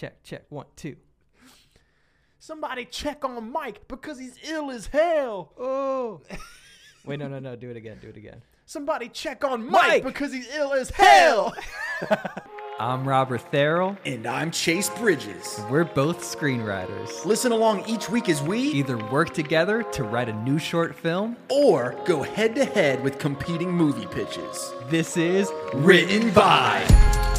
check, check. One, two. Somebody check on Mike because he's ill as hell. Oh. Wait, no, no, no. Do it again. Do it again. Somebody check on Mike! Mike, because he's ill as hell. I'm Robert Therrell. and I'm Chase Bridges. We're both screenwriters. Listen along each week as we Either work together to write a new short film. or go head to head with competing movie pitches. This is Written by. You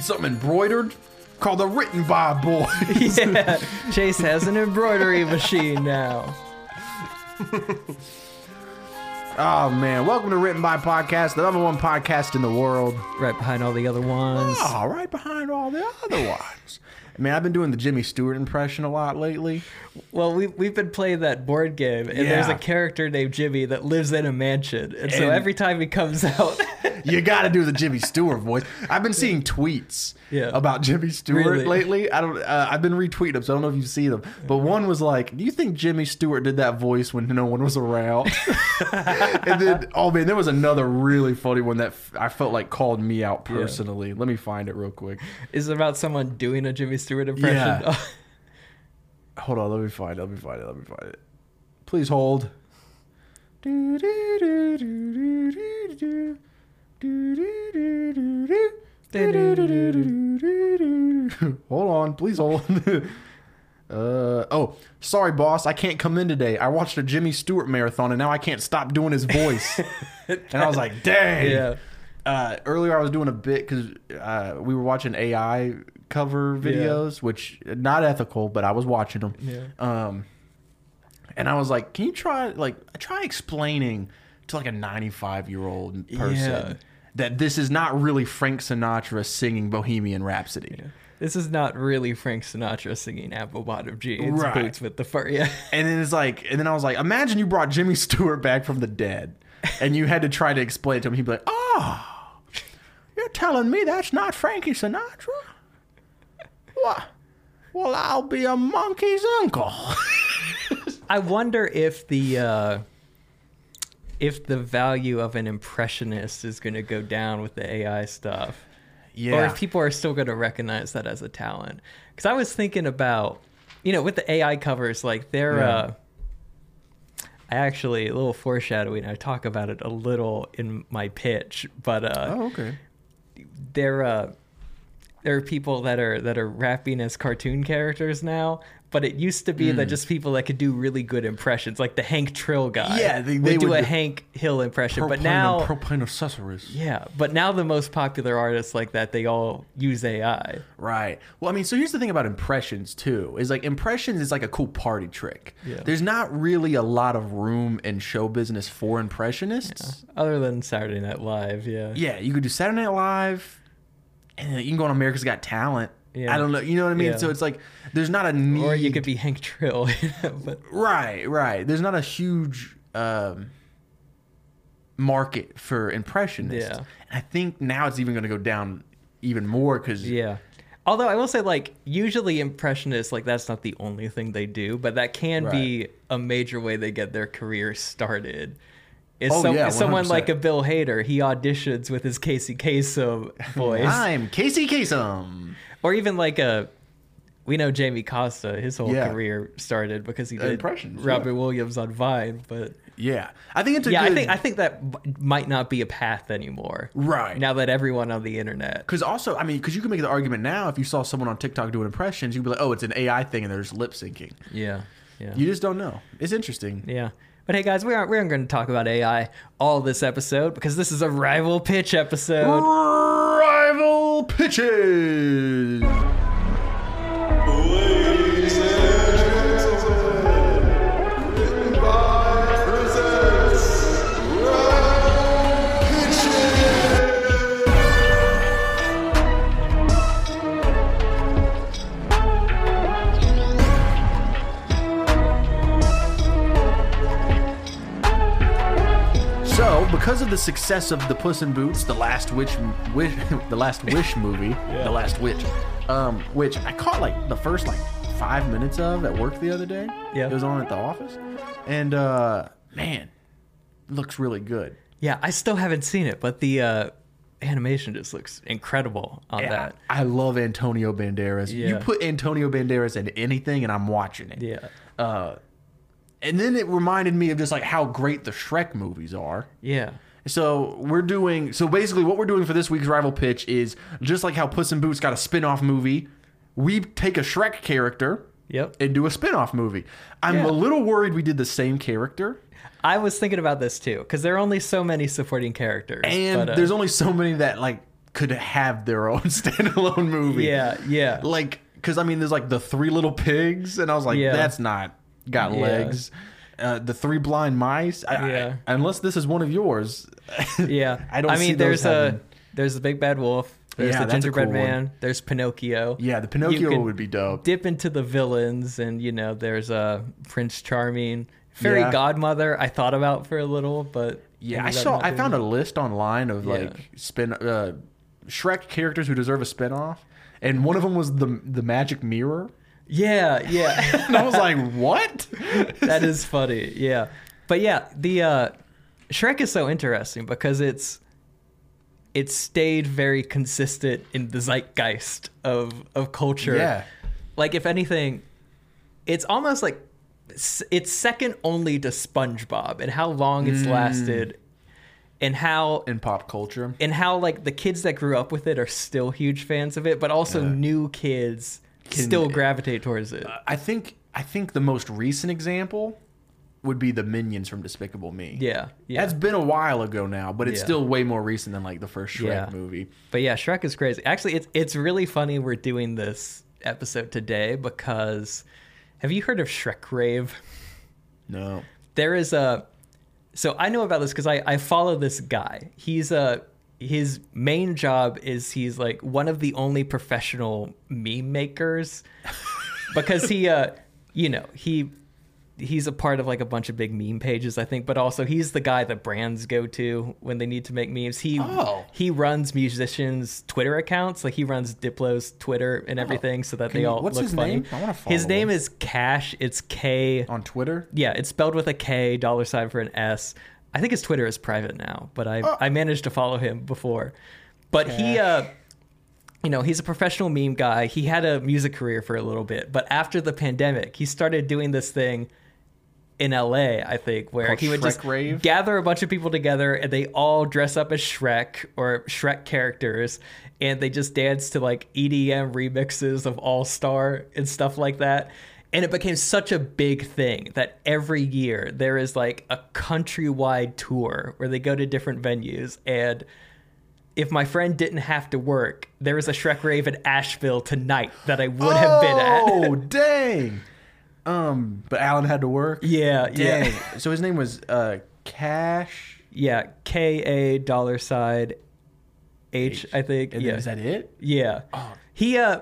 need something embroidered? Call the Written by Boys. yeah. Chase has an embroidery machine now. Oh man, welcome to Written by Podcast, the number one podcast in the world. Right behind all the other ones. Oh, right behind all the other ones. Man, I've been doing the Jimmy Stewart impression a lot lately. Well, we, we've been playing that board game, and there's a character named Jimmy that lives in a mansion. And so every time he comes out, You got to do the Jimmy Stewart voice. I've been seeing tweets Yeah. about Jimmy Stewart Really? lately. I don't. Uh, I've been retweeting them, so I don't know if you see them. But one was like, "Do you think Jimmy Stewart did that voice when no one was around?" and then, oh man, there was another really funny one that I felt like called me out personally. Let me find it real quick. is it about someone doing a Jimmy Stewart impression. Yeah. Hold on, let me find it. Let me find it. Let me find it. Please hold. Do, do, do, do, do, do, do. Hold on, please hold. Uh oh, sorry, boss. I can't come in today. I watched a Jimmy Stewart marathon and now I can't stop doing his voice. and I was like, dang. Yeah. Uh, earlier, I was doing a bit because uh, we were watching AI cover videos, which not ethical, but I was watching them. Yeah. Um, and I was like, "Can you try like try explaining to like a 95 year old person Yeah. that this is not really Frank Sinatra singing Bohemian Rhapsody?" This is not really Frank Sinatra singing apple bottom jeans, Right. boots with the fur. Yeah. And then it's like, and then I was like, imagine you brought Jimmy Stewart back from the dead, and you had to try to explain it to him. He'd be like, "Oh, you're telling me that's not Frankie Sinatra? What? Well, I'll be a monkey's uncle." I wonder if the uh, if the value of an impressionist is going to go down with the AI stuff, yeah, or if people are still going to recognize that as a talent. Because I was thinking about, you know, with the AI covers, like they're. Yeah. Uh, I actually a little foreshadowing. I talk about it a little in my pitch, but uh, oh, okay. there uh there are people that are that are rapping as cartoon characters now but it used to be that mm. just people that could do really good impressions like the hank trill guy. Yeah, they- would do a hank hill impression but now propane accessories. yeah but now the most popular artists like that they all use ai Right. Well, I mean, so here's the thing about impressions too. Is like impressions is like a cool party trick. Yeah. There's not really a lot of room in show business for impressionists. other than saturday night live yeah Yeah, you could do Saturday Night Live, you can go on America's Got Talent. Yeah. I don't know. You know what I mean? Yeah. So it's like there's not a need. or you could be hank trill you know, but right, right. There's not a huge um, market for impressionists. Yeah. And I think now it's even going to go down even more because Yeah. Although I will say, like, usually impressionists, like, that's not the only thing they do, but that can be a major way they get their career started. Is Oh, some, yeah, is someone like a Bill Hader, he auditions with his Casey Kasem voice. I'm Casey Kasem. or even like a, we know Jamie Costa, his whole Yeah. career started because he uh, did Impressions, Robin yeah. Williams on Vine, but Yeah, I think it's a yeah, good, I think I think that might not be a path anymore. Right. Now that everyone on the internet. Because also, I mean, because you can make the argument now if you saw someone on TikTok doing impressions, you'd be like, oh, it's an AI thing and they're just lip syncing. Yeah. Yeah. You just don't know. It's interesting. Yeah. But hey, guys, we aren't, we aren't going to talk about AI all this episode because this is a rival pitch episode. Rival pitches. Because of the success of the Puss in Boots, the Last Witch, wish, the Last Wish movie, the Last Witch, um, which I caught like the first like five minutes of at work the other day. Yeah. it was on at the office, and uh, man, looks really good. Yeah, I still haven't seen it, but the uh, animation just looks incredible on Yeah, that. I love Antonio Banderas. You put Antonio Banderas in anything, and I'm watching it. Yeah. Uh, and then it reminded me of just like how great the Shrek movies are. Yeah. So we're doing so basically what we're doing for this week's rival pitch is just like how Puss in Boots got a spin-off movie, we take a Shrek character Yep. and do a spin-off movie. I'm Yeah. a little worried we did the same character. I was thinking about this too because there are only so many supporting characters. And but, uh, there's only so many that like could have their own standalone movie. yeah, yeah, Like cuz I mean there's like the three little pigs and I was like Yeah. that's not got Yeah. legs. Uh, the three blind mice. I, Yeah. I, unless this is one of yours. yeah. I don't I see mean, there's a there's the big bad wolf. There's Yeah, the that's a gingerbread cool one. man. There's Pinocchio. Yeah, the Pinocchio would be dope. Dip into the villains, and you know, there's uh, Prince Charming, Fairy Yeah. Godmother. I thought about for a little, but Yeah, I saw. I found it. a list online of Yeah. like spin uh, Shrek characters who deserve a spinoff, and one of them was the the magic mirror. Yeah, yeah. And I was like, "What?" that is funny. Yeah. But yeah, the uh Shrek is so interesting because it's it stayed very consistent in the zeitgeist of of culture. Yeah. Like if anything, it's almost like it's second only to SpongeBob and how long it's Mm. lasted and how in pop culture. and how like the kids that grew up with it are still huge fans of it, but also Yeah. new kids Can- still gravitate towards it. I think I think the most recent example would be the minions from Despicable Me. yeah. Yeah. That's been a while ago now, but it's Yeah. still way more recent than like the first Shrek Yeah. movie. But yeah, Shrek is crazy. Actually, it's it's really funny we're doing this episode today because have you heard of Shrek Rave? No. There is a so I know about this because I I follow this guy. He's a his main job is he's like one of the only professional meme makers because he uh you know he he's a part of like a bunch of big meme pages i think but also he's the guy that brands go to when they need to make memes he Oh. he runs musicians twitter accounts like he runs diplo's twitter and everything so that Oh. Can they you- all what's look his funny name? I wanna his follow name him. is cash it's k On Twitter? yeah, it's spelled with a K, dollar sign for an S. I think his Twitter is private now, but I Oh. I managed to follow him before. But he uh you know, he's a professional meme guy. He had a music career for a little bit, but after the pandemic, he started doing this thing in LA, I think, where Called he would Shrek just Rave? gather a bunch of people together and they all dress up as Shrek or Shrek characters and they just dance to like EDM remixes of All Star and stuff like that. And it became such a big thing that every year there is like a countrywide tour where they go to different venues. And if my friend didn't have to work, there is a Shrek Rave in Asheville tonight that I would have been at. Oh, dang. Um, but Alan had to work. Yeah, Dang. yeah. So his name was uh Cash. Yeah, K A dollar side H, I think. And yeah. Is that it? yeah. Oh. He uh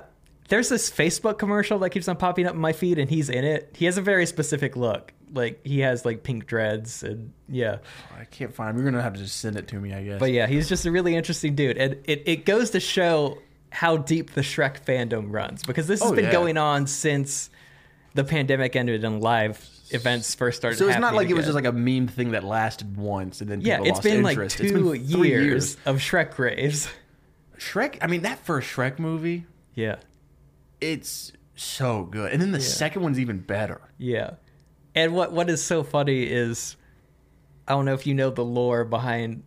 there's this Facebook commercial that keeps on popping up in my feed and he's in it. He has a very specific look. Like he has like pink dreads and yeah. I can't find. We're gonna have to just send it to me, I guess. But yeah, he's just a really interesting dude. And it, it goes to show how deep the Shrek fandom runs because this has Oh, been yeah. going on since the pandemic ended and live events first started So it's not like it was just like a meme thing that lasted once and then yeah, people it's lost been like interest. two It's been three years, of Shrek raves. Shrek. I mean, that first Shrek movie, Yeah. It's so good, and then the Yeah. second one's even better. Yeah. And what what is so funny is I don't know if you know the lore behind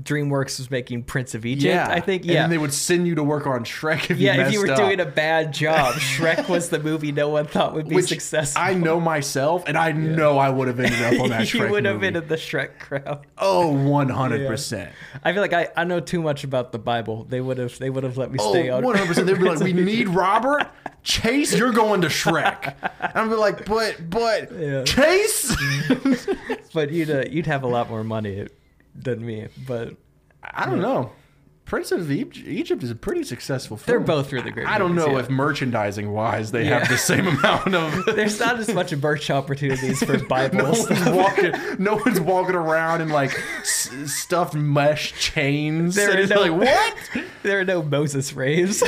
DreamWorks was making Prince of Egypt. Yeah. I think And yeah. then they would send you to work on Shrek if you yeah, if you were up. doing a bad job, Shrek was the movie no one thought would be Which successful. I know myself, and I know I would have ended up on that you would have been in the Shrek crowd. Oh, one hundred percent. I feel like I, I know too much about the Bible. They would have they would have let me Oh, stay on. 100 percent. They'd be like, "We need Robert Chase. You're going to Shrek." And I'm be like, "But, but Yeah. Chase." but you'd uh, you'd have a lot more money than me. But I don't know. Prince of Egypt, Egypt is a pretty successful film. They're both really great I don't movies, know yeah. if merchandising wise they Yeah. have the same amount of. there's not as much merch opportunities for no Bibles. one's walking. No one's walking around in like s- stuffed mesh chains. There And is it's no- like what? there are no Moses raves.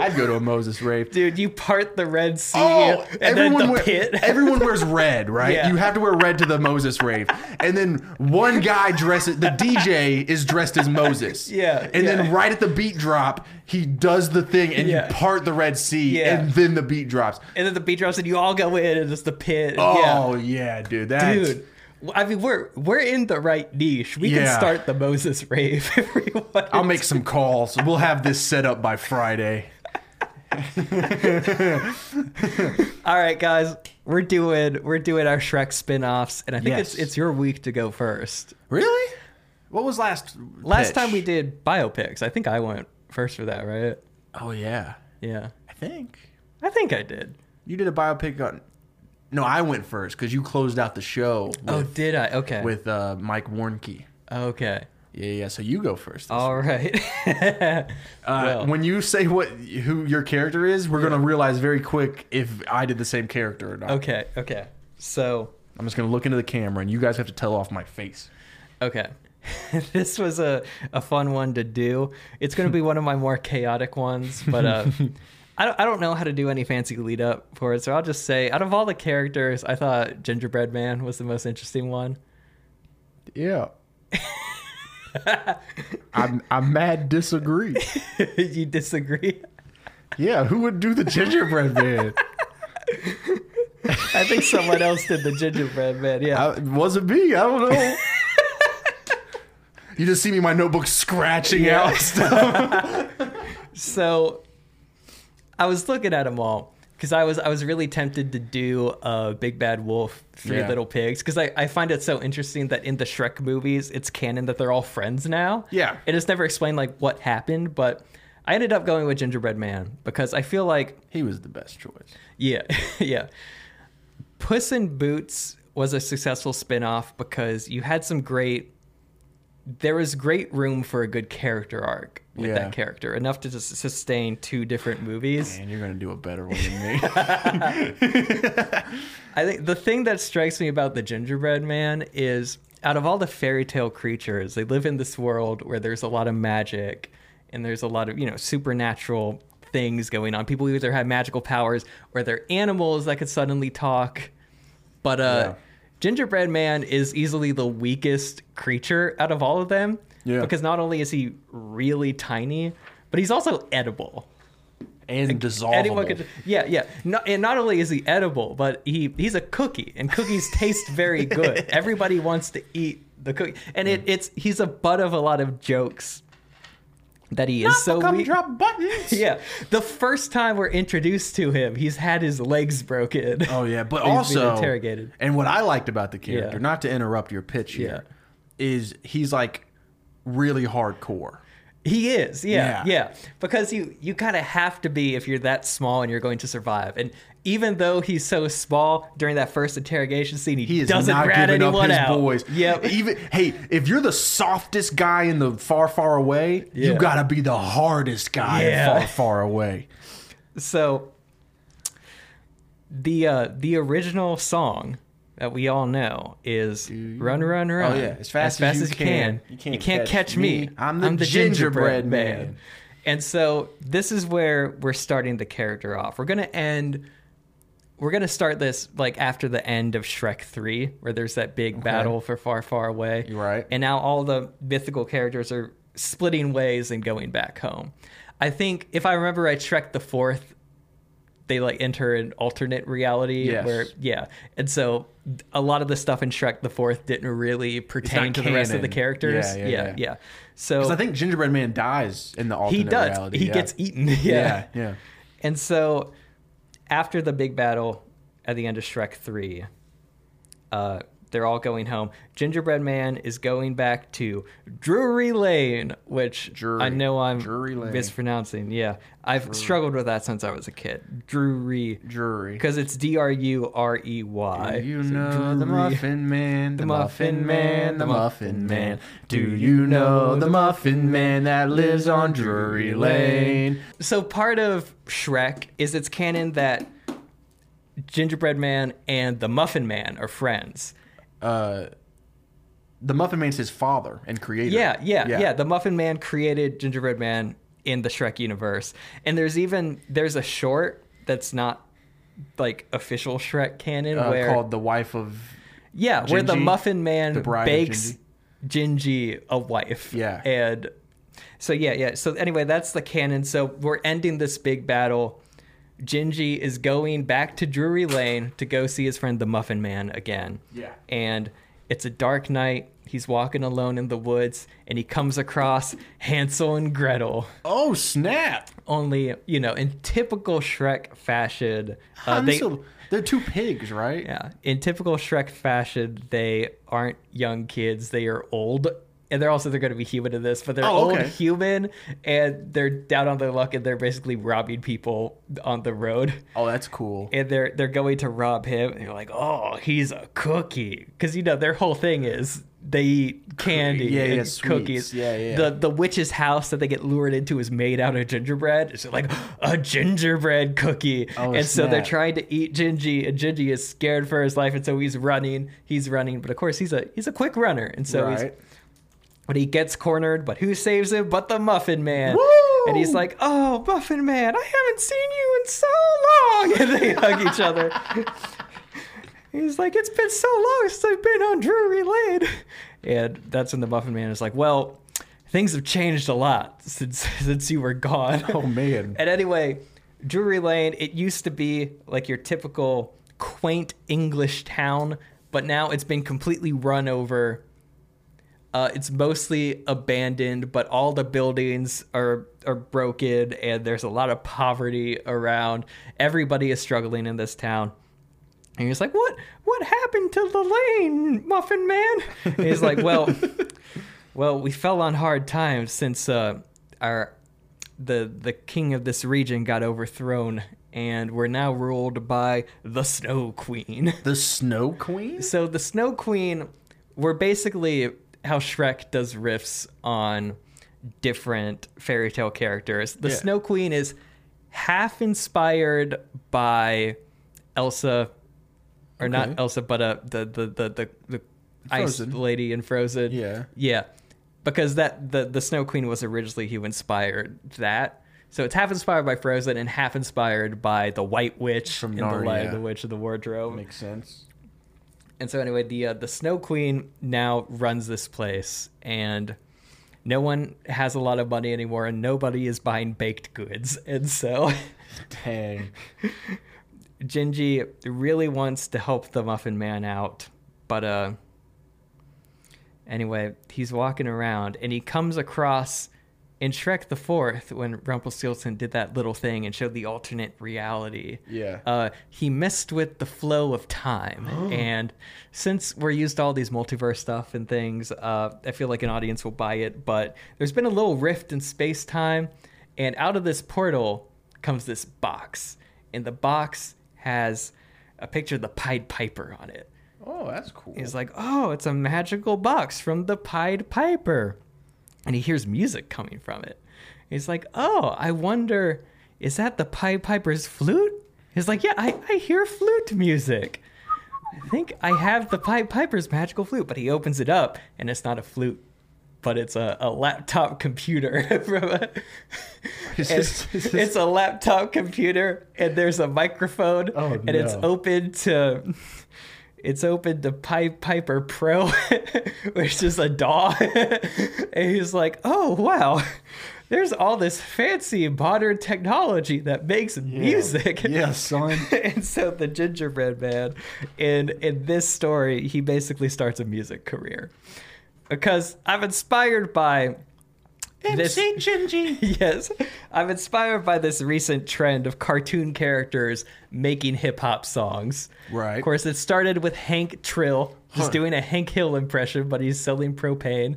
I'd go to a Moses rave. Dude, you part the Red Sea Oh, and then the wear- pit. everyone wears red, right? Yeah. You have to wear red to the Moses rave, and then one guy dresses. The DJ is dressed as Moses. Yeah, and yeah. then right at the beat drop, he does the thing, and Yeah. you part the Red Sea, and then the beat drops. and then the beat drops and you all go in and it's the pit. Oh yeah. dude, that's Dude. I mean, we're we're in the right niche. We Yeah. can start the Moses rave if we. I'll make some calls. We'll have this set up by Friday. All right, guys, we're doing we're doing our Shrek spin-offs, and I think it's it's your week to go first. Really? What was last? Last pitch? time we did biopics, I think I went first for that, right? Oh yeah, Yeah, I think I think I did. you did a biopic on. No, I went first because you closed out the show. With, oh, did I? Okay. with uh, Mike Warnke. okay. Yeah, yeah. So you go first. All right. Uh, well. when you say what who your character is, we're gonna realize very quick if I did the same character or not. okay. Okay. So I'm just gonna look into the camera, and you guys have to tell off my face. Okay. this was a, a fun one to do. It's going to be one of my more chaotic ones, but uh, I, don't, I don't know how to do any fancy lead up for it. So I'll just say, out of all the characters, I thought Gingerbread Man was the most interesting one. Yeah. I'm I'm mad disagree. you disagree? Yeah, who would do the gingerbread man? I think someone else did the Gingerbread Man. Yeah. I, it wasn't me. I don't know. you just see me in my notebook scratching Yeah. out stuff. So I was looking at them all because I was I was really tempted to do uh, Big Bad Wolf, Three Yeah. Little Pigs because I, I find it so interesting that in the Shrek movies it's canon that they're all friends now. Yeah. it is never explained like what happened, but I ended up going with Gingerbread Man because I feel like He was the best choice. yeah yeah, Puss in Boots was a successful spin-off because you had some great there was great room for a good character arc with Yeah. that character enough to just sustain two different movies Man, you're gonna do a better one than me. i think the thing that strikes me about the gingerbread man is out of all the fairy tale creatures they live in this world where there's a lot of magic and there's a lot of you know supernatural things going on people either have magical powers or they're animals that could suddenly talk but uh Yeah. gingerbread man is easily the weakest creature out of all of them Yeah. because not only is he really tiny but he's also edible and dissolvable. Anyone could, yeah, yeah. No, and not only is he edible, but he he's a cookie, and cookies taste very good. Everybody wants to eat the cookie, and it, it's he's a butt of a lot of jokes. That he is so come weak. drop buttons. Yeah, the first time we're introduced to him, he's had his legs broken. Oh yeah, but also interrogated. And what I liked about the character, Yeah. not to interrupt your pitch here, is he's like really hardcore. He is, yeah, Yeah. yeah. Because you you kind of have to be if you're that small and you're going to survive. And even though he's so small during that first interrogation scene, he, He is doesn't not rat giving up anyone his out. boys. Yep. Even hey, if you're the softest guy in the far, far away, you gotta be the hardest guy Yeah. in far, far away. So the uh the original song that we all know is "Run, Run, Run." Oh, yeah. As fast as you can. You can't, catch, me. I'm the gingerbread man. And so this is where we're starting the character off. We're gonna end. We're gonna start this like after the end of Shrek Three, where there's that big battle for Far, Far Away. You're right. And now all the mythical characters are splitting ways and going back home. I think if I remember right, Shrek the Fourth, they like enter an alternate reality Yes. where yeah, and so a lot of the stuff in Shrek the Fourth didn't really pertain to the rest of the characters. Yeah, yeah, yeah, yeah. yeah. So I think Gingerbread Man dies in the alternate reality, he does. reality. he yeah. gets eaten. Yeah. Yeah, yeah. And so after the big battle at the end of Shrek 3, uh, they're all going home. Gingerbread Man is going back to Drury Lane, which Drury. I know I'm Drury Lane. mispronouncing. Yeah. I've struggled with that since I was a kid. Drury. Drury, Because it's D R U R E Y. Do You So know the Muffin Man, the The Muffin Muffin Man, the Muffin. Man. Do you know the Muffin Man that lives on Drury Lane? So part of Shrek is it's canon that Gingerbread Man and the Muffin Man are friends. Uh, the Muffin Man's his father and creator. Yeah, yeah, yeah, The Muffin Man created Gingerbread Man in the Shrek universe. And there's even there's a short that's not like official Shrek canon Uh, where called the wife of. yeah, where the Muffin Man The bakes Gingy a wife. Yeah. And so yeah, yeah. So anyway, that's the canon. So we're ending this big battle. Gingy is going back to Drury Lane to go see his friend the Muffin Man again. Yeah. And it's a dark night. He's walking alone in the woods and he comes across Hansel and Gretel. Oh snap! Only, you know, in typical Shrek fashion, uh, they, they're two pigs, right? yeah, in typical Shrek fashion, they aren't young kids; they are old, and they're also they're going to be human in this, but they're Oh, old okay. human, and they're down on their luck, and they're basically robbing people on the road, Oh, that's cool. and they're they're going to rob him, and you're like, oh, he's a cookie, because you know their whole thing is they eat candy Yeah, and yeah, cookies. Yeah, yeah. The the witch's house that they get lured into is made out of gingerbread. It's like a gingerbread cookie, Oh, and so they're trying to eat Gingy, and Gingy is scared for his life, and so he's running. He's running, but of course he's a he's a quick runner, and so he's right. But he gets cornered. But who saves him? But the Muffin Man. Woo! And he's like, "Oh, Muffin Man, I haven't seen you in so long." And they hug each other. He's like, "It's been so long since I've been on Drury Lane." And that's when the Muffin Man is like, "Well, things have changed a lot since since you were gone." Oh man. And anyway, Drury Lane, it used to be like your typical quaint English town, but now it's been completely run over. Uh, it's mostly abandoned, but all the buildings are are broken, and there's a lot of poverty around. Everybody is struggling in this town. And he's like, "What? What happened to the lane, Muffin Man?" And he's like, "Well, well, we fell on hard times since uh, our the the king of this region got overthrown, and we're now ruled by the Snow Queen." The Snow Queen? So the Snow Queen, we're basically how Shrek does riffs on different fairy tale characters. The Yeah. Snow Queen is half inspired by Elsa, or not Elsa, but uh, the the the the, the ice lady in Frozen. Yeah. yeah, because that the the Snow Queen was originally who inspired that. So it's half inspired by Frozen and half inspired by the White Witch From in the Lion, Narnia. the Witch of the Wardrobe. Makes sense. And so anyway, the uh, the Snow Queen now runs this place, and no one has a lot of money anymore, and nobody is buying baked goods. And so Dang. Gingy really wants to help the Muffin Man out, but uh, anyway, he's walking around, and he comes across in Shrek the Fourth when Rumpelstiltskin did that little thing and showed the alternate reality. Yeah. uh, he messed with the flow of time. and since we're used to all these multiverse stuff and things, uh, I feel like an audience will buy it. But there's been a little rift in space time, and out of this portal comes this box. And the box has a picture of the Pied Piper on it. Oh, that's cool. He's like, oh, it's a magical box from the Pied Piper. And he hears music coming from it. He's like, oh, I wonder, is that the Pied Piper's flute? He's like, yeah, I, I hear flute music. I think I have the Pied Piper's magical flute. But he opens it up, and it's not a flute, but it's a, a laptop computer. from a, this- is this- it's a laptop computer, and there's a microphone, Oh, and it's open to it's open to Pied Piper Pro, which is a DAW. and he's like, "Oh wow, there's all this fancy modern technology that makes music." Yeah, son. and so the gingerbread man in in this story he basically starts a music career because i'm inspired by this Gingy. yes i'm inspired by this recent trend of cartoon characters making hip-hop songs Right. of course it started with hank trill just Huh. doing a hank hill impression but he's selling propane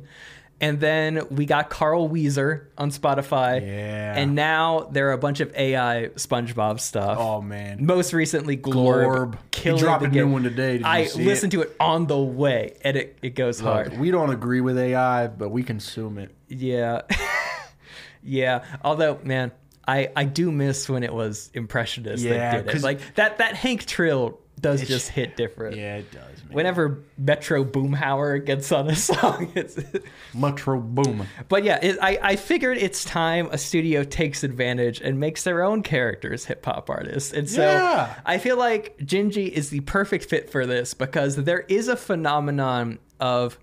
and then we got carl wheezer on spotify Yeah. and now there are a bunch of ai spongebob stuff Oh man. most recently Glorb, Glorb. He killing dropped the a new one today. Did I listened to it on the way, and it, it goes Look, hard. we don't agree with AI, but we consume it. Yeah, yeah. Although, man, I I do miss when it was impressionist Yeah, that did it. Like that that Hank Trill does just hit different. Yeah, it does. Man. Whenever Metro Boomhauer gets on a song, it's Metro Boom. But yeah, it, I, I figured it's time a studio takes advantage and makes their own characters hip hop artists. And so Yeah. I feel like Gingy is the perfect fit for this because there is a phenomenon of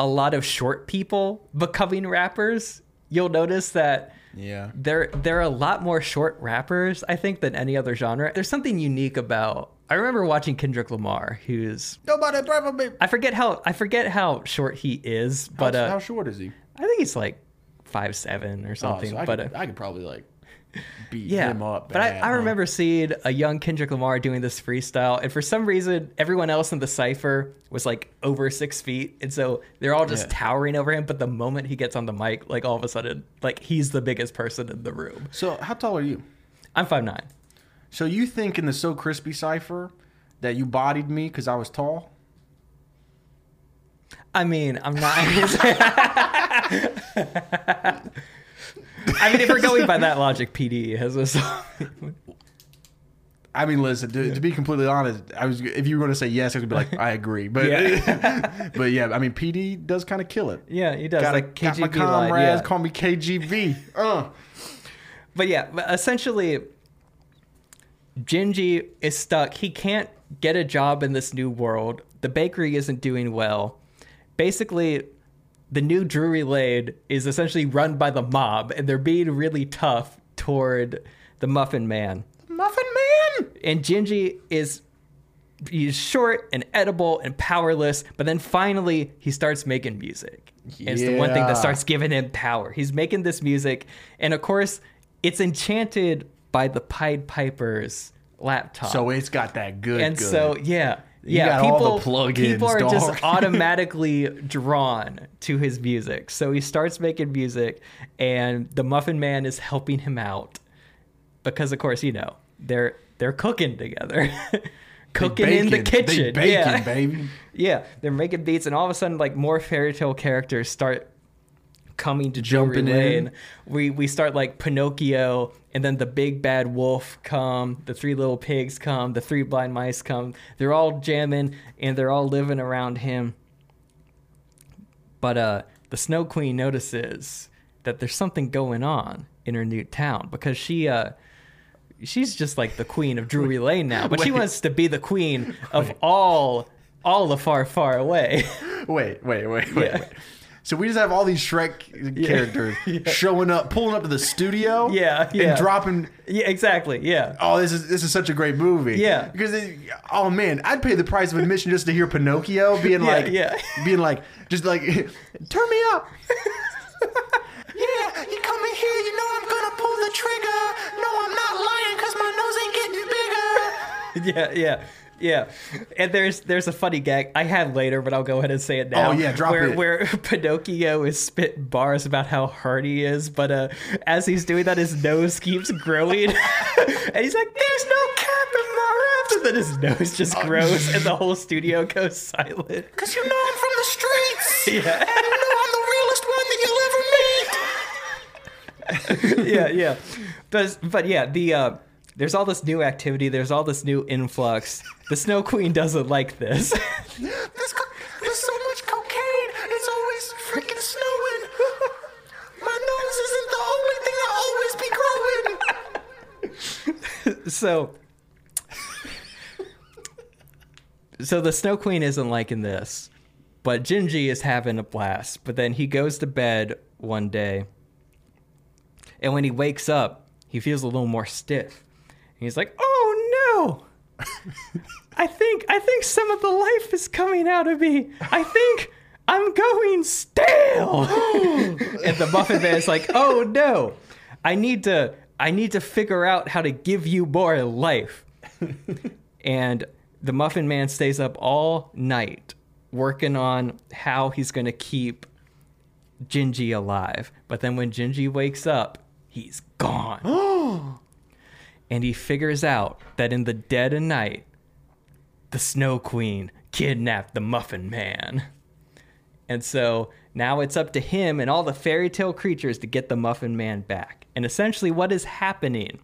a lot of short people becoming rappers. You'll notice that Yeah. there there are a lot more short rappers, I think, than any other genre. There's something unique about I remember watching Kendrick Lamar, who's Nobody brother me. I forget how I forget how short he is, but how, uh, how short is he? I think he's like five seven or Oh, something. so I, but could, uh, I could probably like beat yeah, him up. but I, I remember seeing a young Kendrick Lamar doing this freestyle, and for some reason, everyone else in the cipher was like over six feet, and so they're all just Yeah. towering over him. But the moment he gets on the mic, like all of a sudden, like he's the biggest person in the room. So how tall are you? I'm five nine. So you think in the So Crispy cipher that you bodied me because I was tall? I mean, I'm not. I mean, if we're going by that logic, PD has a song. I mean, listen. To, to be completely honest, I was if you were going to say yes, I would be like, I agree. But Yeah. but yeah, I mean, PD does kind of kill it. yeah, he does. Got, like got my comrades yeah. call me KGB. Uh. But yeah, essentially, Gingy is stuck. He can't get a job in this new world. The bakery isn't doing well. Basically, the new Drury Lane is essentially run by the mob, and they're being really tough toward the Muffin Man. Muffin Man. And Gingy is he's short and edible and powerless, but then finally he starts making music. And It's the one thing that starts giving him power. He's making this music, and of course, it's enchanted by the Pied Piper's laptop. So it's got that good. and good. so yeah. Yeah, people, people are dog. just automatically drawn to his music. So he starts making music, and the Muffin Man is helping him out because, of course, you know they're they're cooking together, cooking in the baking. They kitchen. baking, yeah, baby. yeah, they're making beats, and all of a sudden, like more fairy tale characters start coming to Jumping Jumping in. Lane. We we start like Pinocchio, and then the big bad wolf come, the three little pigs come, the three blind mice come. They're all jamming and they're all living around him. But uh, the Snow Queen notices that there's something going on in her new town because she uh. She's just like the queen of Drury Lane now, but she wants to be the queen of all, all the far, far away. Wait, wait, wait, wait, Yeah. wait. So we just have all these Shrek characters showing up, pulling up to the studio, Yeah, yeah. and dropping. yeah, exactly. Yeah. Oh, this is this is such a great movie. Yeah. because it, oh man, I'd pay the price of admission just to hear Pinocchio being Yeah, like, yeah. being like, just like, turn me up. yeah, you come in here, you know I'm gonna pull the trigger. No, I'm not lying because my nose ain't getting bigger. yeah, yeah, yeah. And there's there's a funny gag I had later, but I'll go ahead and say it now. Oh, yeah, drop where, it. Where Pinocchio is spitting bars about how hard he is, but uh, as he's doing that, his nose keeps growing, and he's like, "There's no cap in my raps," and then his nose just Oh, grows, and the whole studio goes silent. Cause you know I'm from the streets. Yeah. And you know I'm the realest one that you'll ever meet. yeah, yeah. But but yeah, the uh there's all this new activity, there's all this new influx. The Snow Queen doesn't like this. There's, co- there's so much cocaine. It's always freaking snowing. My nose isn't the only thing that always be growing. so So the Snow Queen isn't liking this. But Gingy is having a blast. But then he goes to bed one day. And when he wakes up, he feels a little more stiff. He's like, "Oh no!" I think I think some of the life is coming out of me. I think I'm going stale. and the Muffin Man is like, "Oh no. I need to I need to figure out how to give you more life." and the Muffin Man stays up all night working on how he's going to keep Gingy alive. But then when Gingy wakes up, he's gone. and he figures out that in the dead of night, the Snow Queen kidnapped the Muffin Man. And so now it's up to him and all the fairy tale creatures to get the Muffin Man back. And essentially, what is happening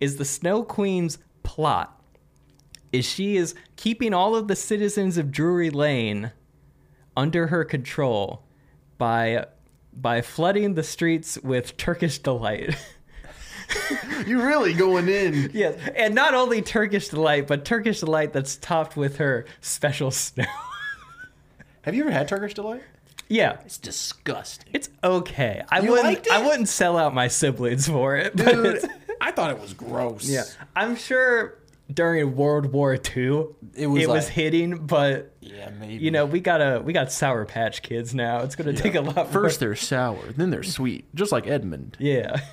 is the Snow Queen's plot is she is keeping all of the citizens of Drury Lane under her control by by flooding the streets with Turkish delight. You're really going in. yes, and not only Turkish delight, but Turkish delight that's topped with her special snow. Have you ever had Turkish delight? yeah, It's disgusting. it's okay. I You wouldn't liked it? I wouldn't sell out my siblings for it, Dude, it's, I thought it was gross. yeah, I'm sure during World War II It was it was hitting, but Yeah, maybe. you know we got a we got Sour Patch Kids now. It's gonna take a lot. First more. they're sour, then they're sweet, just like Edmund. Yeah.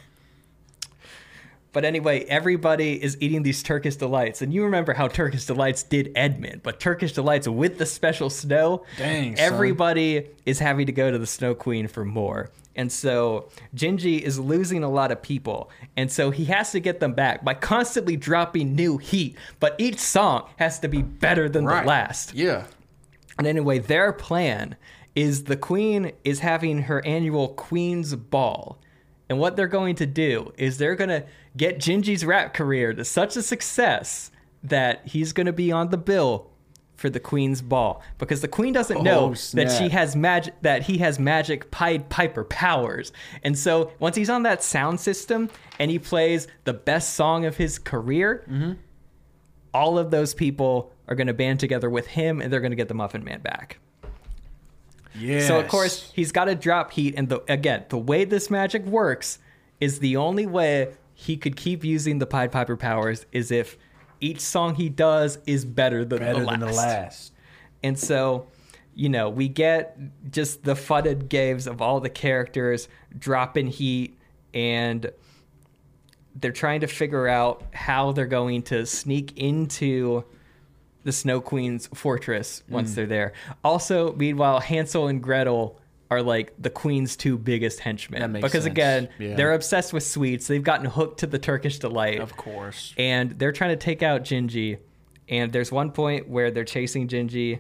But anyway, everybody is eating these Turkish delights, and you remember how Turkish delights did Edmund, but Turkish delights with the special snow. Dang, son. everybody is having to go to the Snow Queen for more, and so Gingy is losing a lot of people, and so he has to get them back by constantly dropping new heat. But each song has to be better than the last. Yeah. And anyway, their plan is the queen is having her annual queen's ball. And what they're going to do is they're going to get Gingy's rap career to such a success that he's going to be on the bill for the queen's ball because the queen doesn't know Oh, that she has magic that he has magic pied piper powers and so once he's on that sound system and he plays the best song of his career Mm-hmm. all of those people are going to band together with him and they're going to get the muffin man back Yeah. so of course he's got to drop heat, and the again the way this magic works is the only way he could keep using the Pied Piper powers is if each song he does is better than, better the, last. than the last. And so, you know, we get just the fudded games of all the characters dropping heat, and they're trying to figure out how they're going to sneak into the Snow Queen's fortress Mm. once they're there. Also, meanwhile, Hansel and Gretel are like the queen's two biggest henchmen because sense. again, Yeah. they're obsessed with sweets. They've gotten hooked to the Turkish delight Of course. and they're trying to take out Gingy. And there's one point where they're chasing Gingy,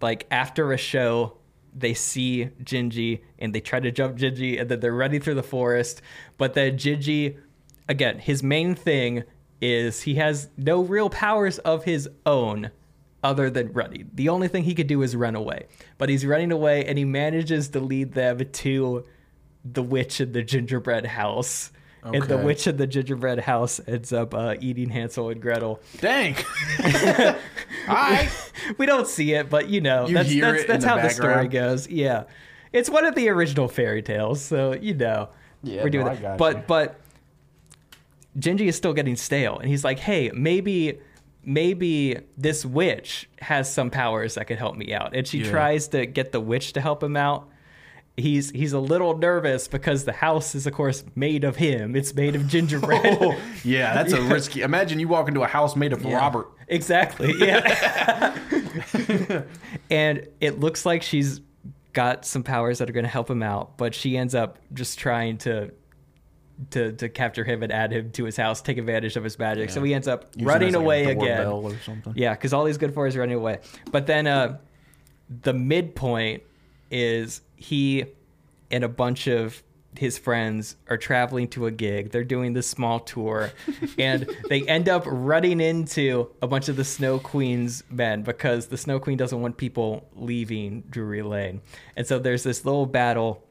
like after a show, they see Gingy and they try to jump Gingy, and then they're running through the forest. But then Gingy, again, his main thing is he has no real powers of his own other than running. The only thing he could do is run away. But he's running away and he manages to lead them to the witch in the gingerbread house. And the witch in the gingerbread house ends up uh, eating Hansel and Gretel. Dang. I We don't see it, but you know, You that's that's, that's the how the story goes. Yeah. It's one of the original fairy tales, so you know. Yeah, we're doing no, that. But you. but Gingy is still getting stale and he's like, "Hey, maybe maybe this witch has some powers that could help me out." And she Yeah. tries to get the witch to help him out. He's he's a little nervous because the house is of course made of him. It's made of gingerbread. Oh, yeah, that's a risky. Imagine you walk into a house made of Robert. Exactly. Yeah. and it looks like she's got some powers that are going to help him out, but she ends up just trying to to to capture him and add him to his house, take advantage of his magic. So he ends up Using running like, away again. or something. Yeah, because all he's good for is running away. But then uh, the midpoint is he and a bunch of his friends are traveling to a gig. They're doing this small tour, and they end up running into a bunch of the Snow Queen's men because the Snow Queen doesn't want people leaving Drury Lane. And so there's this little battle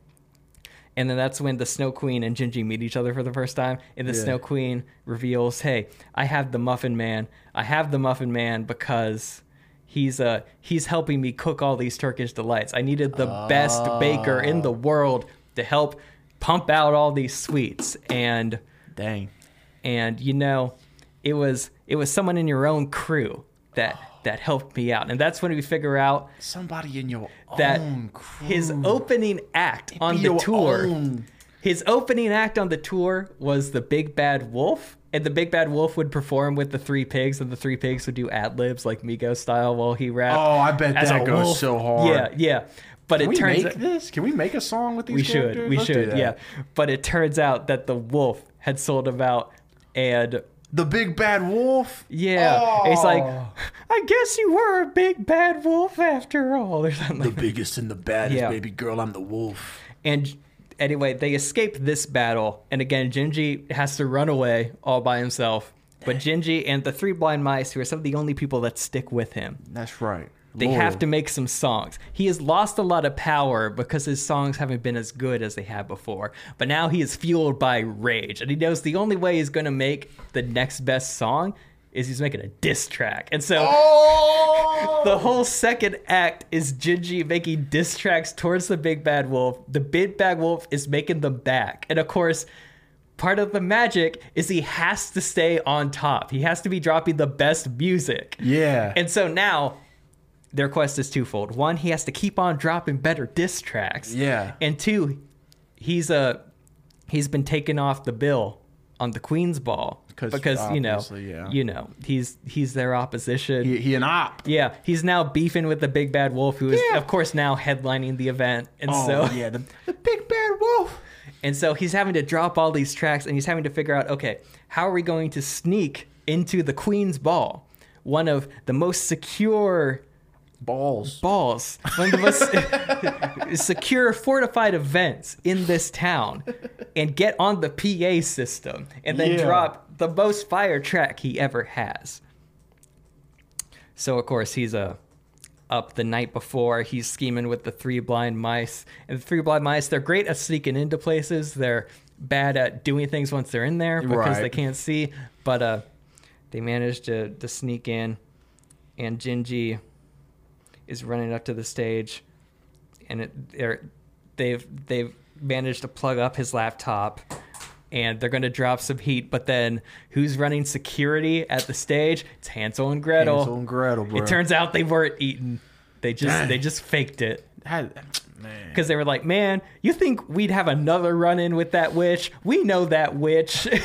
and then that's when the Snow Queen and Gingy meet each other for the first time. And the Yeah. Snow Queen reveals, "Hey, I have the Muffin Man. I have the Muffin Man because he's uh he's helping me cook all these Turkish delights. I needed the best baker in the world to help pump out all these sweets." And Dang. and you know, it was it was someone in your own crew that that helped me out. And that's when we figure out Somebody in your that his opening act on the tour own. his opening act on the tour was the big bad wolf and the big bad wolf would perform with the three pigs and the three pigs would do ad libs like Migo style while he rapped Oh, I bet as that goes wolf. so hard. yeah yeah but Can it we turns make out this? Can we make a song with these we should characters? we Let's should yeah but it turns out that the wolf had sold him out and The big bad wolf? yeah it's like Oh. i guess you were a big bad wolf after all or something The like biggest and the baddest, Yeah. baby girl. I'm the wolf. And anyway, they escape this battle, and again, Gingy has to run away all by himself. But Gingy and the three blind mice, who are some of the only people that stick with him, That's right. They Loyal. have to make some songs. He has lost a lot of power because his songs haven't been as good as they had before. But now he is fueled by rage, and he knows the only way he's going to make the next best song is he's making a diss track. And so Oh! the whole second act is Gingy making diss tracks towards the Big Bad Wolf. The Big Bad Wolf is making them back. And of course, part of the magic is he has to stay on top. He has to be dropping the best music. Yeah. And so now their quest is twofold. One, he has to keep on dropping better diss tracks. Yeah. And two, he's a he's been taken off the bill on the Queen's Ball 'Cause because you know yeah. you know he's he's their opposition. he, he an op. yeah, he's now beefing with the Big Bad Wolf, who is Yeah. of course now headlining the event, and Oh, so yeah, the, the big bad wolf. and so he's having to drop all these tracks, and he's having to figure out, okay, how are we going to sneak into the Queen's Ball, one of the most secure Balls. balls, one of the most secure, fortified events in this town, and get on the PA system, and then Yeah. drop the most fire track he ever has. So of course he's uh, up the night before. He's scheming with the three blind mice, and the three blind mice they're great at sneaking into places. They're bad at doing things once they're in there because Right. they can't see. But uh, they managed to to sneak in, and Gingy is running up to the stage, and it, they're, they've they've managed to plug up his laptop, and they're going to drop some heat. But then, who's running security at the stage? It's Hansel and Gretel. Hansel and Gretel, bro. It turns out they weren't eaten. They just they just faked it because they were like, "Man, you think we'd have another run in with that witch? We know that witch."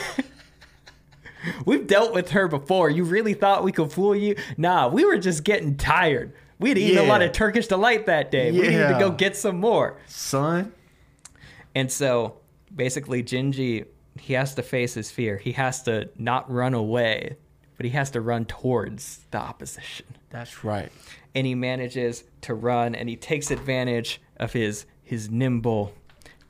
We've dealt with her before. You really thought we could fool you? Nah, we were just getting tired. We'd eaten a lot of Turkish delight that day. We needed to go get some more. Son. And so basically, Gingy, he has to face his fear. He has to not run away, but he has to run towards the opposition. That's right. And he manages to run and he takes advantage of his his nimble,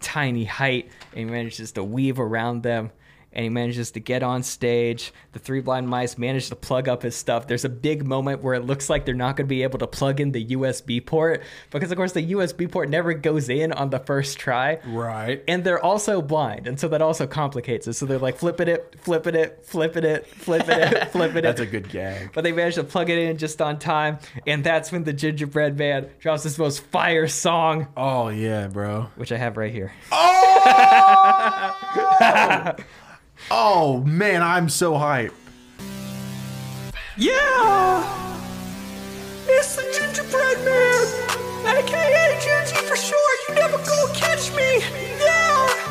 tiny height and he manages to weave around them. And he manages to get on stage. The three blind mice manage to plug up his stuff. There's a big moment where it looks like they're not going to be able to plug in the USB port because, of course, the USB port never goes in on the first try Right. and they're also blind, and so that also complicates it. So they're like flipping it, flipping it, flipping it, flipping it, flipping it. That's a good gag. But they manage to plug it in just on time, and that's when the Gingerbread Man drops his most fire song, Oh yeah, bro. which I have right here. Oh! oh man, I'm so hyped. Yeah, it's the Gingerbread Man, aka Gingy for sure. You never gonna catch me. Yeah.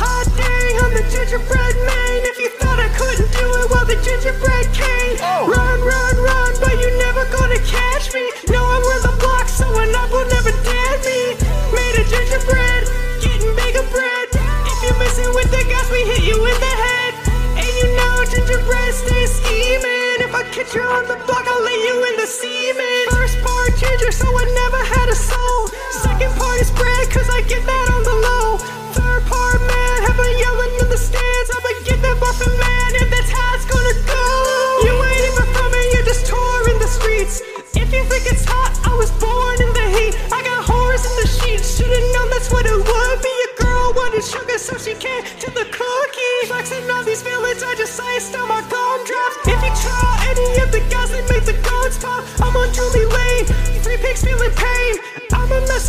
Hot dang, I'm the gingerbread man. If you thought I couldn't do it, well, the gingerbread came. Oh. Run, run, run, but you never gonna catch me. No, I'm where the block, so an up will never dare me. Made a gingerbread, getting bigger bread. You're messing with the gas, we hit you in the head. And you know gingerbread stays scheming. If I catch you on the block, I'll lay you in the semen. First part ginger, so I never had a soul. Second part is bread, cause I get that on the low. Third part, man, have a yelling in the stands. I'ma get that muffin man, and that's how it's gonna go.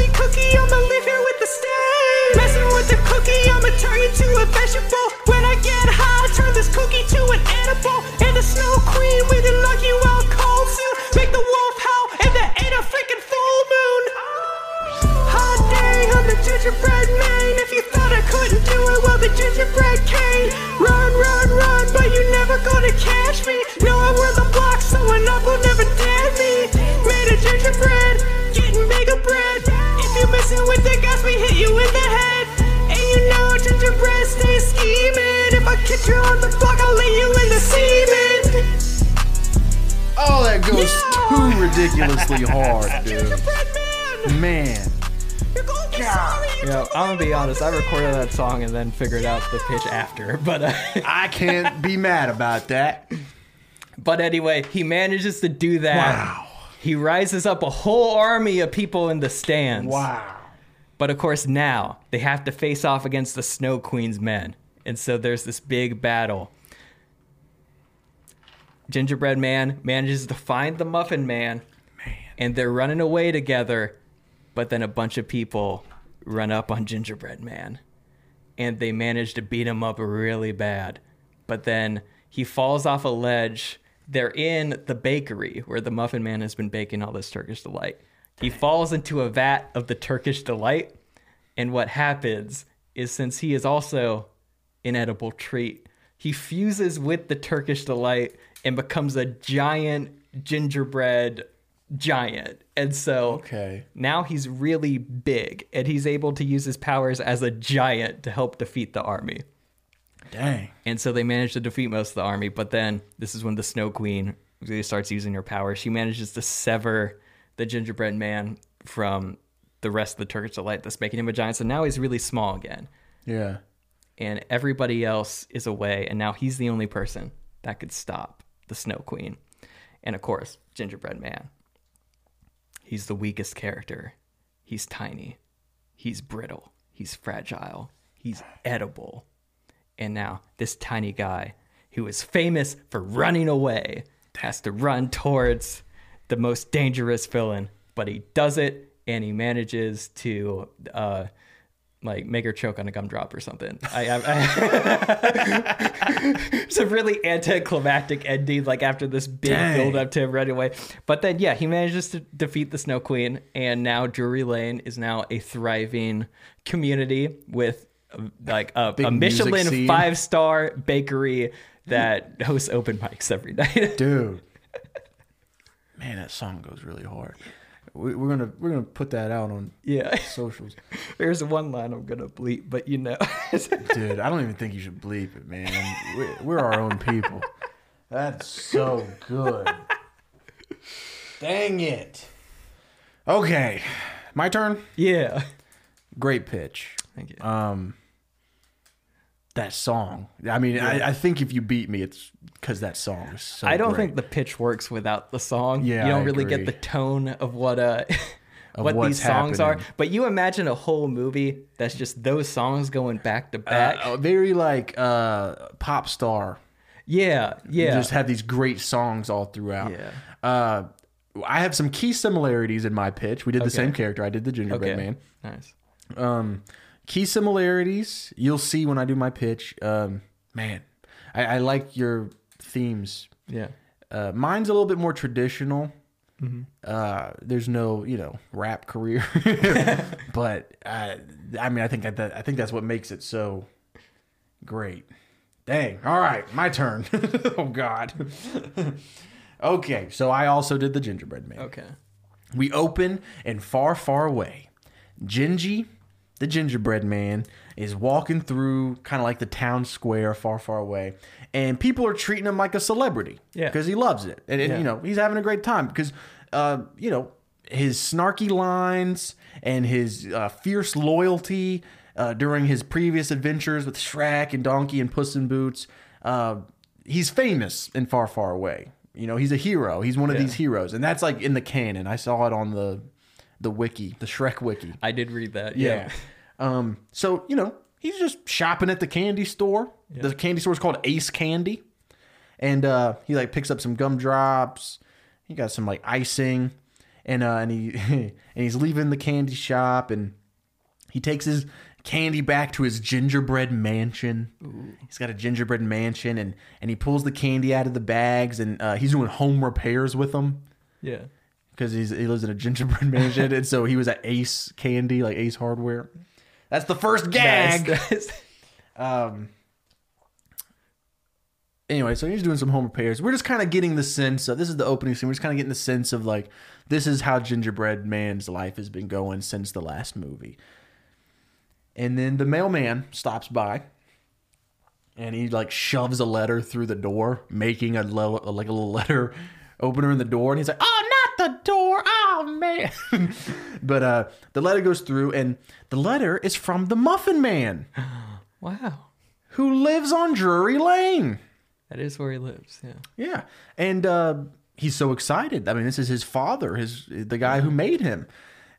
Cookie, scheming. If I catch on the block, I'll lay you in the semen. Oh, that goes Yeah. too ridiculously hard, dude. Man, Man. you're gonna Yeah, I'm gonna be honest. I recorded that song and then figured out the pitch after. But uh, I can't be mad about that. but anyway, he manages to do that. Wow. He rises up a whole army of people in the stands. Wow. But of course, now they have to face off against the Snow Queen's men. And so there's this big battle. Gingerbread Man manages to find the Muffin Man, and they're running away together. But then a bunch of people run up on Gingerbread Man, and they manage to beat him up really bad. But then he falls off a ledge. They're in the bakery where the Muffin Man has been baking all this Turkish delight. He falls into a vat of the Turkish delight, and what happens is since he is also an edible treat, he fuses with the Turkish delight and becomes a giant gingerbread giant. And so Okay. now he's really big and he's able to use his powers as a giant to help defeat the army. Dang. And so they manage to defeat most of the army, but then this is when the Snow Queen really starts using her power. She manages to sever the gingerbread man from the rest of the Turkish delight that's making him a giant. So now he's really small again. Yeah. And everybody else is away, and now he's the only person that could stop the Snow Queen. And of course, Gingerbread Man. He's the weakest character. He's tiny. He's brittle. He's fragile. He's edible. And now, this tiny guy who is famous for running away has to run towards the most dangerous villain, but he does it and he manages to uh, like make her choke on a gumdrop or something. I, I, I it's a really anticlimactic ending, like after this big Dang. build up to him running away. But then, yeah, he manages to defeat the Snow Queen, and now Drury Lane is now a thriving community with like a, a Michelin five star bakery that hosts open mics every night. Dude. Man, that song goes really hard. We, we're gonna we're gonna put that out on yeah, socials. there's one line I'm gonna bleep, but you know. Dude, I don't even think you should bleep it, man. We're, we're our own people. That's so good. Dang it. Okay, my turn. yeah. Great pitch. Thank you. Um, that song. I mean, I, I think if you beat me, it's because that song is so. I don't great. think the pitch works without the song. Yeah, you don't I really get the tone of what uh Of what these songs are. But you imagine a whole movie that's just those songs going back to Uh, back. uh, very like uh, pop star. yeah, You yeah, just have these great songs all throughout. Yeah. Uh, I have some key similarities in my pitch. We did the Okay. same character. I did the gingerbread okay, man. nice. Um, key similarities you'll see when I do my pitch. Um, man, I, I like your themes. Yeah, Uh, mine's a little bit more traditional. Mm-hmm. Uh, there's no, you know, rap career, but uh, I mean, I think that I think that's what makes it so great. Dang! All right, my turn. oh God. okay, so I also did the gingerbread man. okay, We open and far, far away. Gingy, the gingerbread man, is walking through kind of like the town square far, far away. And people are treating him like a celebrity. Yeah. Because he loves it. And, and, Yeah. you know, he's having a great time because, uh, you know, his snarky lines and his uh, fierce loyalty uh, during his previous adventures with Shrek and Donkey and Puss in Boots. Uh, he's famous in Far, Far Away. You know, he's a hero. He's one of Yeah. these heroes, and that's like in the canon. I saw it on the the wiki, the Shrek wiki. I did read that. Yeah. Yeah, Um. So you know, he's just shopping at the candy store. The candy store is called Ace Candy, and uh, he like picks up some gumdrops. He got some like icing, and uh, and he and he's leaving the candy shop, and he takes his candy back to his gingerbread mansion. He's got a gingerbread mansion, and and he pulls the candy out of the bags, and uh, he's doing home repairs with them yeah. Because he's he lives in a gingerbread mansion, and so he was at Ace Candy, like Ace Hardware. That's the first gag. Nice. Um. Anyway, so he's doing some home repairs. We're just kind of getting the sense of this is the opening scene. We're just kind of getting the sense of like this is how Gingerbread Man's life has been going since the last movie. And then the mailman stops by, and he like shoves a letter through the door, making a lo- like a little letter opener in the door, and he's like, "Oh, not the door. Oh man. but uh the letter goes through and the letter is from the Muffin Man Wow. who lives on Drury Lane. That is where he lives. Yeah. Yeah. And uh he's so excited. I mean, this is his father, his the guy who made him.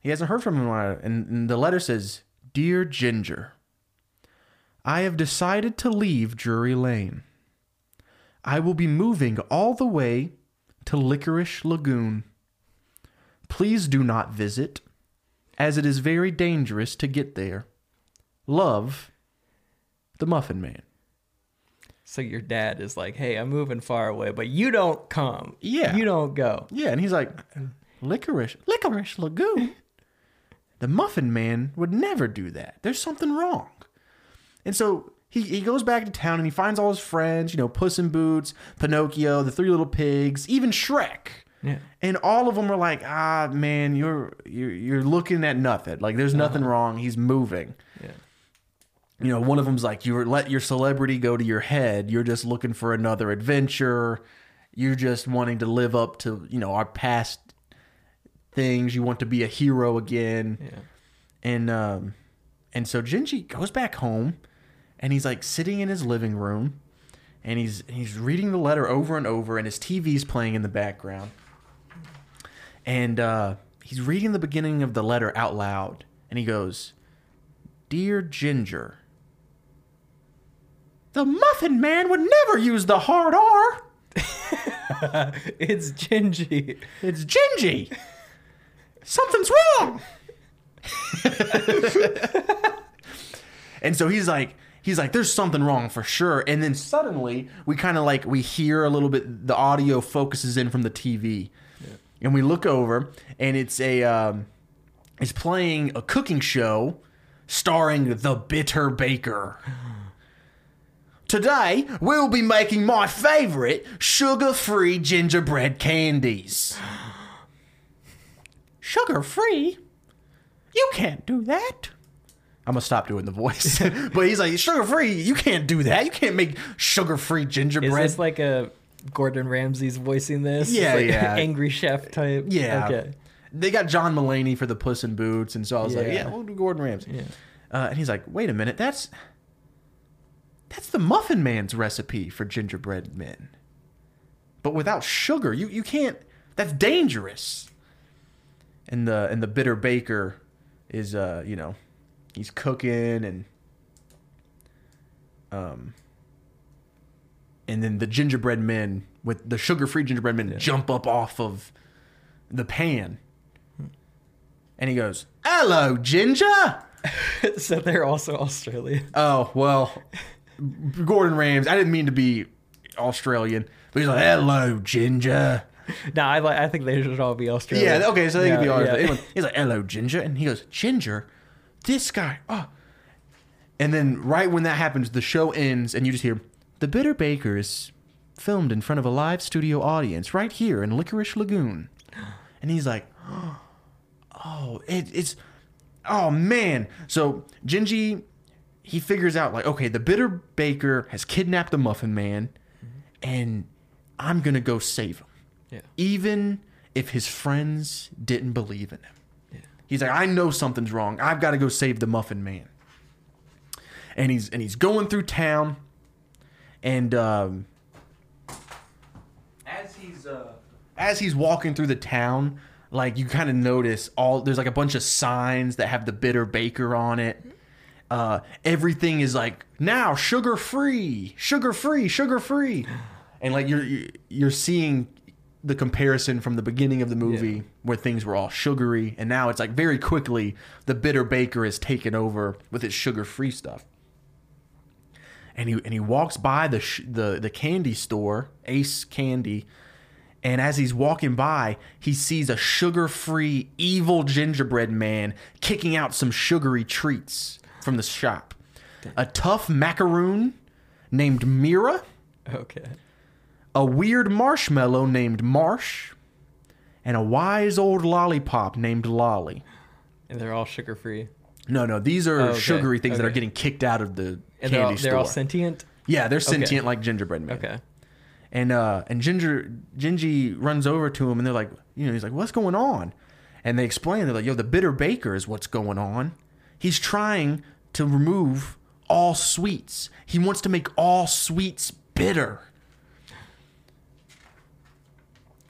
He hasn't heard from him in a while. And, and the letter says, "Dear Ginger, I have decided to leave Drury Lane. I will be moving all the way to Licorice Lagoon. Please do not visit, as it is very dangerous to get there. Love, the Muffin Man." So your dad is like, "Hey, I'm moving far away, but you don't come. Yeah. You don't go." Yeah, and he's like, licorice, licorice lagoon. the Muffin Man would never do that. There's something wrong. And so he, he goes back to town and he finds all his friends, you know, Puss in Boots, Pinocchio, the Three Little Pigs, even Shrek. Yeah. And all of them were like, ah, man, you're you're, you're looking at nothing. Like, there's nothing wrong. He's moving. Yeah. You know, one of them's like, you let your celebrity go to your head. You're just looking for another adventure. You're just wanting to live up to, you know, our past things. You want to be a hero again. Yeah. And um and so Gingy goes back home and he's like sitting in his living room and he's he's reading the letter over and over and his TV's playing in the background. And uh he's reading the beginning of the letter out loud and he goes, "Dear Ginger, the Muffin Man would never use the hard R. it's Gingy. It's Gingy. Something's wrong." and so he's like he's like there's something wrong for sure and then suddenly we kind of like we hear a little bit the audio focuses in from the tv and we look over and it's a um, it's playing a cooking show starring the bitter baker today we'll be making my favorite sugar-free gingerbread candies sugar-free you can't do that I'm gonna stop doing the voice. but he's like, sugar free, you can't do that. You can't make sugar free Is gingerbread. this like a Gordon Ramsay's voicing this? Yeah, Like yeah. Angry chef type. yeah. Okay. They got John Mulaney for the Puss in Boots, and so I was like, Yeah. yeah, we'll do Gordon Ramsay. Yeah. Uh, and he's like, wait a minute, that's that's the Muffin Man's recipe for gingerbread men, but without sugar. You you can't. That's dangerous. And the and the bitter baker is uh you know he's cooking and um and then the gingerbread men with the sugar free gingerbread men jump up off of the pan and he goes hello ginger so they're also Australian. oh well gordon rams i didn't mean to be australian but he's like hello ginger No, I like. I think they should all be Australian. yeah okay so they Yeah, can be yeah. anyway, he's like hello ginger and he goes ginger this guy oh and then right when that happens the show ends and you just hear the bitter baker is filmed in front of a live studio audience right here in licorice lagoon. And he's like oh it, it's oh man. So gingy he figures out like okay the bitter baker has kidnapped the muffin man and i'm gonna go save him Yeah. even if his friends didn't believe in him. He's like i know something's wrong. I've got to go save the muffin man. And he's and he's going through town and um as he's uh as he's walking through the town like you kind of notice all there's like a bunch of signs that have the bitter baker on it. Uh everything is like now sugar free sugar free sugar free and like you're you're seeing the comparison from the beginning of the movie Yeah. where things were all sugary and now it's like very quickly the bitter baker is taken over with its sugar free stuff and he and he walks by the sh- the the candy store, Ace Candy, and as he's walking by, he sees a sugar-free evil gingerbread man kicking out some sugary treats from the shop. A tough macaroon named Mira, Okay. a weird marshmallow named Marsh, and a wise old lollipop named Lolly. And they're all sugar free. No, no, these are Oh, okay, sugary things that are getting kicked out of the And candy they're all, store. they're all sentient. yeah, they're sentient like gingerbread men. Okay. And uh and Ginger Gingy runs over to him and they're like, you know, he's like, what's going on? And they explain, they're like, yo, the bitter baker is what's going on. He's trying to remove all sweets. He wants to make all sweets bitter.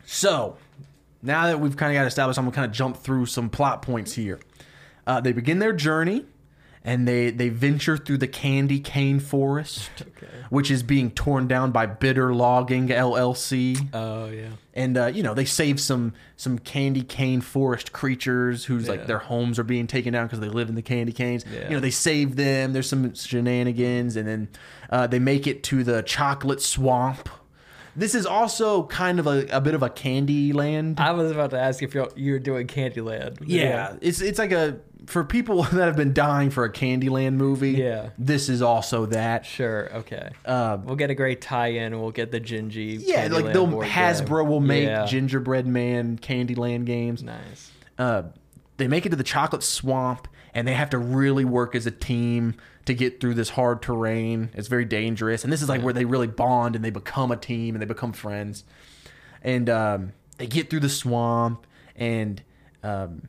So, now that we've kind of got established, I'm gonna kind of jump through some plot points here. Uh, they begin their journey, and they they venture through the candy cane forest, Okay. which is being torn down by Bitter Logging LLC Oh yeah. and uh, you know they save some some candy cane forest creatures whose Yeah. like their homes are being taken down because they live in the candy canes. Yeah. You know they save them. There's some shenanigans, and then uh, they make it to the chocolate swamp. This is also kind of a, a bit of a candy land. I was about to ask if you're you're doing Candyland. yeah, it's it's like a for people that have been dying for a Candyland movie. Yeah. this is also that. Sure. Okay. Uh, We'll get a great tie-in. We'll get the Gingy. yeah, like Candyland they'll Hasbro game. will make Yeah. Gingerbread Man Candyland games. Nice. uh, they make it to the chocolate swamp and they have to really work as a team to get through this hard terrain. It's very dangerous. And this is like where they really bond and they become a team and they become friends. And um, they get through the swamp and um,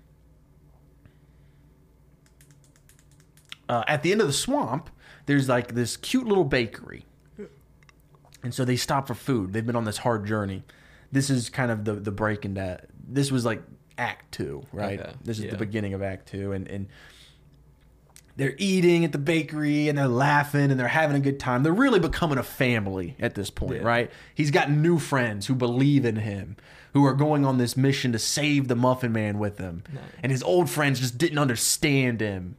uh, at the end of the swamp, there's like this cute little bakery. And so they stop for food. They've been on this hard journey. This is kind of the the break in that. This was like Act Two, right? Okay, This is yeah. the beginning of Act Two, and and they're eating at the bakery and they're laughing and they're having a good time. They're really becoming a family at this point, Yeah. right? He's got new friends who believe in him, who are going on this mission to save the Muffin Man with him. Nice. And his old friends just didn't understand him.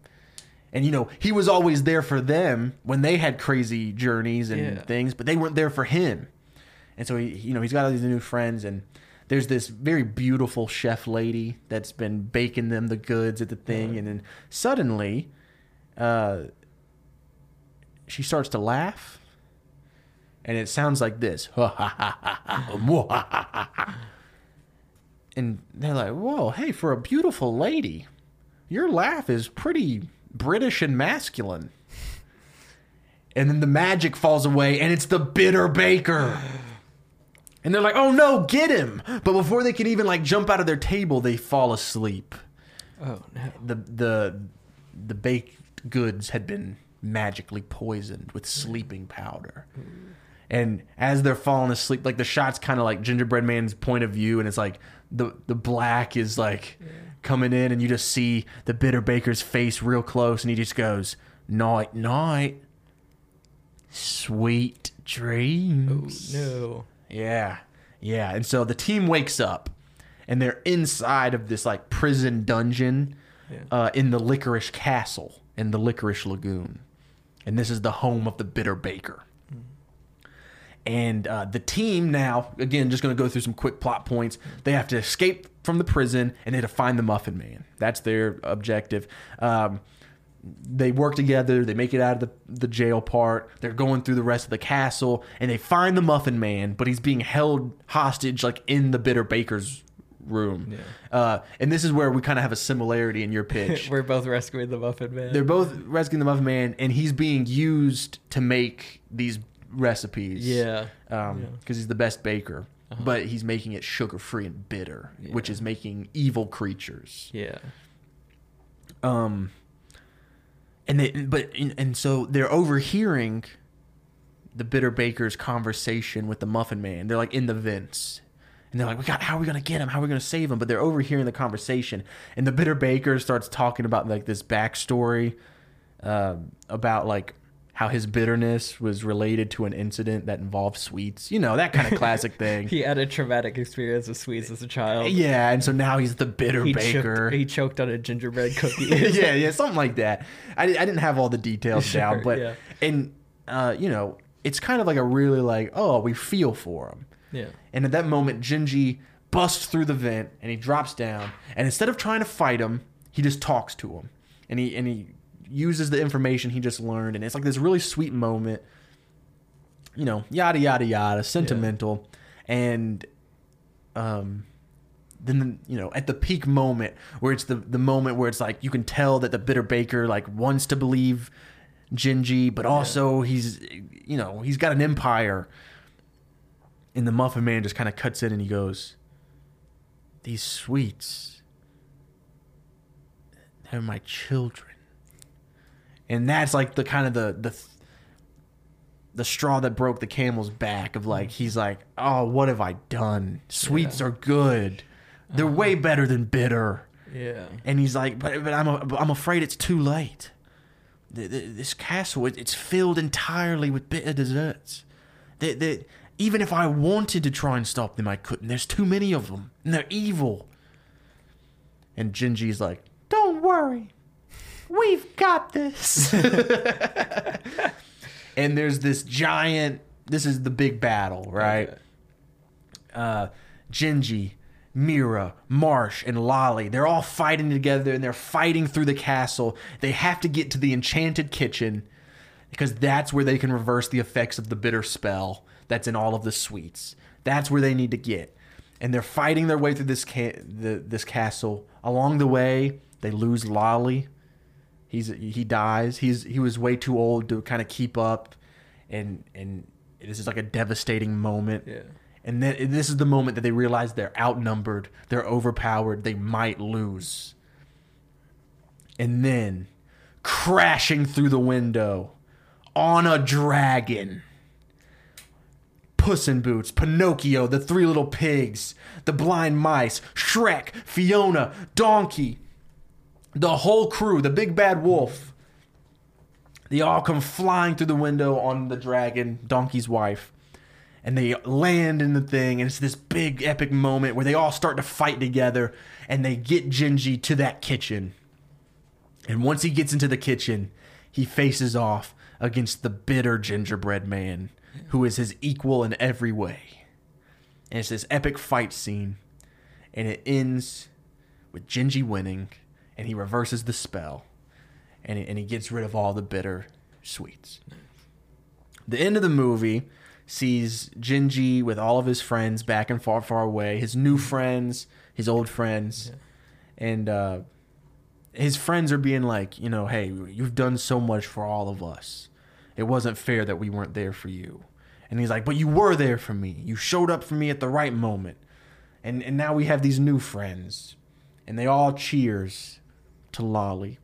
And you know, he was always there for them when they had crazy journeys and Yeah. things, but they weren't there for him. And so he, you know, he's got all these new friends, and there's this very beautiful chef lady that's been baking them the goods at the thing, and then suddenly, uh, she starts to laugh, and it sounds like this, and they're like, "Whoa, hey, for a beautiful lady, your laugh is pretty British and masculine." And then the magic falls away, and it's the bitter baker. And they're like, "Oh no, get him!" But before they can even like jump out of their table, they fall asleep. Oh no. The the the baked goods had been magically poisoned with sleeping powder. And as they're falling asleep, like the shot's kind of like Gingerbread Man's point of view, and it's like the the black is like coming in, and you just see the bitter baker's face real close, and he just goes, "Night, night, sweet dreams." Oh dreams." no. Yeah. Yeah. And so the team wakes up and they're inside of this like prison dungeon Yeah. uh, in the Licorice Castle in the Licorice Lagoon. And this is the home of the Bitter Baker. And uh, the team now, again, just going to go through some quick plot points. They have to escape from the prison and they have to find the Muffin Man. That's their objective. Um, they work together. They make it out of the, the jail part. They're going through the rest of the castle, and they find the Muffin Man, but he's being held hostage, like in the Bitter Baker's room. Yeah. Uh, and this is where we kind of have a similarity in your pitch. We're both rescuing the Muffin Man. They're both rescuing the Muffin Man, and he's being used to make these recipes. Yeah. Um, Yeah. because he's the best baker. Uh-huh. But he's making it sugar free and bitter, which is making evil creatures. Yeah. Um, and they, but and so they're overhearing the bitter baker's conversation with the muffin man. They're like in the vents, and they're like, "We got how are we gonna get him? How are we gonna save him?" But they're overhearing the conversation, and the bitter baker starts talking about like this backstory um, about like how his bitterness was related to an incident that involved sweets. You know that kind of classic thing. He had a traumatic experience with sweets as a child. Yeah, and so now he's the bitter He baker. choked, he choked on a gingerbread cookie. yeah, yeah, something like that. I, I didn't have all the details Sure, down, but yeah. and uh, you know, it's kind of like a really like, oh, we feel for him. yeah. And at that moment, Gingy busts through the vent and he drops down. And instead of trying to fight him, he just talks to him, and he and he uses the information he just learned, and it's like this really sweet moment. You know, yada yada yada, sentimental, and um, then you know at the peak moment where it's the the moment where it's like you can tell that the bitter baker like wants to believe Gingy, but also he's you know he's got an empire. And the Muffin Man just kind of cuts in and he goes, these sweets, they're my children. And that's like the kind of the the the straw that broke the camel's back of like he's like, "Oh, what have I done? Sweets Yeah. are good. They're uh-huh. way better than bitter." Yeah. And he's like, "But but I'm a, I'm afraid it's too late. Th- th- This castle it's filled entirely with bitter desserts. That that even if I wanted to try and stop them, I couldn't. There's too many of them, and they're evil." And Gingy's like, "Don't worry, we've got this." and there's this giant. This is the big battle, right? Uh, Gingy, Mira, Marsh, and Lolly. They're all fighting together and they're fighting through the castle. They have to get to the enchanted kitchen because that's where they can reverse the effects of the bitter spell that's in all of the sweets. That's where they need to get. And they're fighting their way through this ca- the, this castle. Along the way, they lose Lolly. He's he dies. He's he was way too old to kind of keep up, and and this is like a devastating moment. Yeah. And then this is the moment that they realize they're outnumbered, they're overpowered, they might lose. And then, crashing through the window on a dragon. Puss in Boots, Pinocchio, the three little pigs, the blind mice, Shrek, Fiona, Donkey, the whole crew, the big bad wolf. They all come flying through the window on the dragon, Donkey's wife and they land in the thing, and it's this big epic moment where they all start to fight together, and they get Gingy to that kitchen. And once he gets into the kitchen, he faces off against the bitter gingerbread man, who is his equal in every way. And it's this epic fight scene, and it ends with Gingy winning, and he reverses the spell, and he, and he gets rid of all the bitter sweets. The end of the movie sees Gingy with all of his friends back and far, far away. His new friends, his old friends, and uh, his friends are being like, you know, hey, you've done so much for all of us. It wasn't fair that we weren't there for you. And he's like, but you were there for me. You showed up for me at the right moment. And and now we have these new friends, and they all cheers to Lolly.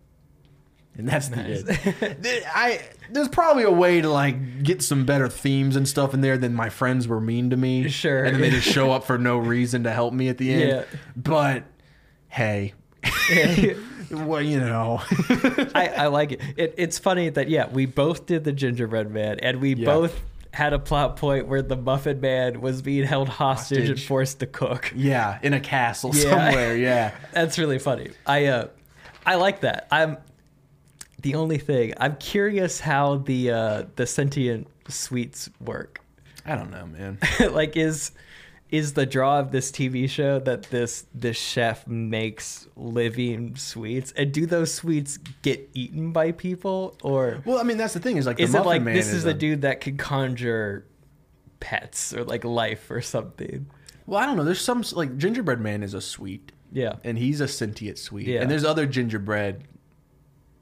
And that's the Nice. end. I there's probably a way to like get some better themes and stuff in there than my friends were mean to me. Sure. And then they just show up for no reason to help me at the end. Yeah. But hey, well, you know. I, I like it. it. It's funny that yeah, we both did the gingerbread man, and we Yeah. both had a plot point where the muffin man was being held hostage, and forced to cook. yeah, in a castle Yeah. somewhere. Yeah. That's really funny. I uh, I like that. I'm the only thing I'm curious how the uh the sentient sweets work. I don't know, man. like is is the draw of this TV show that this this chef makes living sweets and do those sweets get eaten by people or Well, I mean, that's the thing is like is the it like Man this is a- a dude that can conjure pets or like life or something? Well, I don't know. There's some like gingerbread man is a sweet, Yeah. and he's a sentient sweet. Yeah. And there's other gingerbread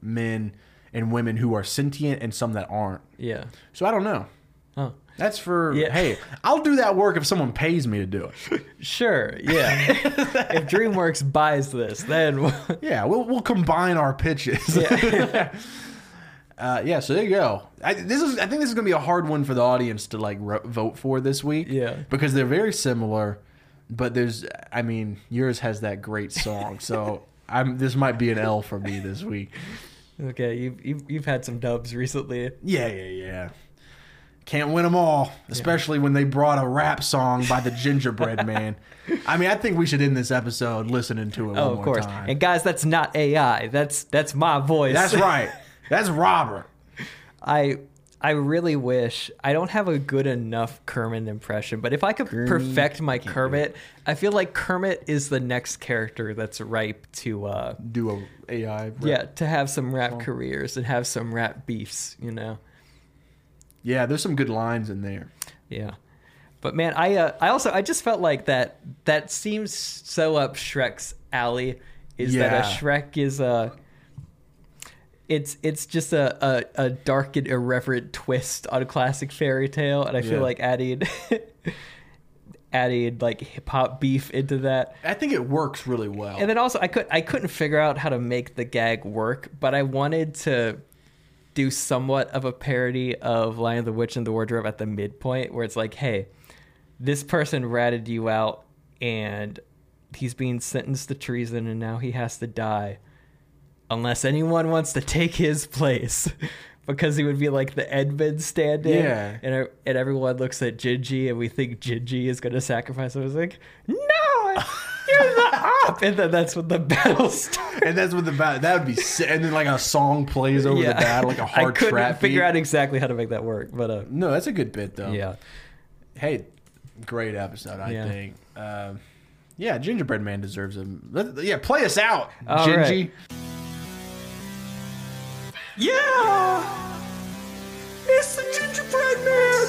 men and women who are sentient and some that aren't. Yeah. So I don't know. Oh. That's for Yeah. hey, I'll do that work if someone pays me to do it. Sure. Yeah. if DreamWorks buys this, then we'll- Yeah, we'll we'll combine our pitches. yeah. Uh, yeah, so there you go. I, this is I think this is gonna be a hard one for the audience to like ro- vote for this week. Yeah. because they're very similar, but there's I mean yours has that great song, so I'm this might be an L for me this week. okay. You've, you've you've had some dubs recently. Yeah, yeah, yeah. Can't win them all, especially when they brought a rap song by the Gingerbread Man. I mean, I think we should end this episode listening to it. Oh, of course. time. And guys, that's not AI. That's that's my voice. That's right. That's Robert. I I really wish I don't have a good enough Kermit impression, but if I could Kermit perfect my Kermit, I feel like Kermit is the next character that's ripe to uh Do a AI. rap. yeah, to have some rap careers and have some rap beefs, you know. Yeah, there's some good lines in there. Yeah. But man, I uh, I also I just felt like that that seems so up Shrek's alley is that a Shrek is a it's it's just a, a, a dark and irreverent twist on a classic fairy tale and I feel Yeah. like adding adding like hip hop beef into that. I think it works really well. And then also I could I couldn't figure out how to make the gag work, but I wanted to do somewhat of a parody of Lion the Witch and the Wardrobe at the midpoint where it's like, hey, this person ratted you out and he's being sentenced to treason and now he has to die unless anyone wants to take his place because he would be like the Edmund stand-in Yeah. and, and everyone looks at Gingy and we think Gingy is going to sacrifice him. It's like, no, you're the op. And then that's when the battle starts. and that's what the battle. That would be. sick. And then like a song plays over the battle, like a hard track. I couldn't trap figure beat. out exactly how to make that work, but uh, No, that's a good bit though. yeah. Hey, great episode. I Yeah. think. Um, yeah, Gingerbread Man deserves a. Yeah, play us out, All Gingy. right. Yeah, it's the gingerbread man.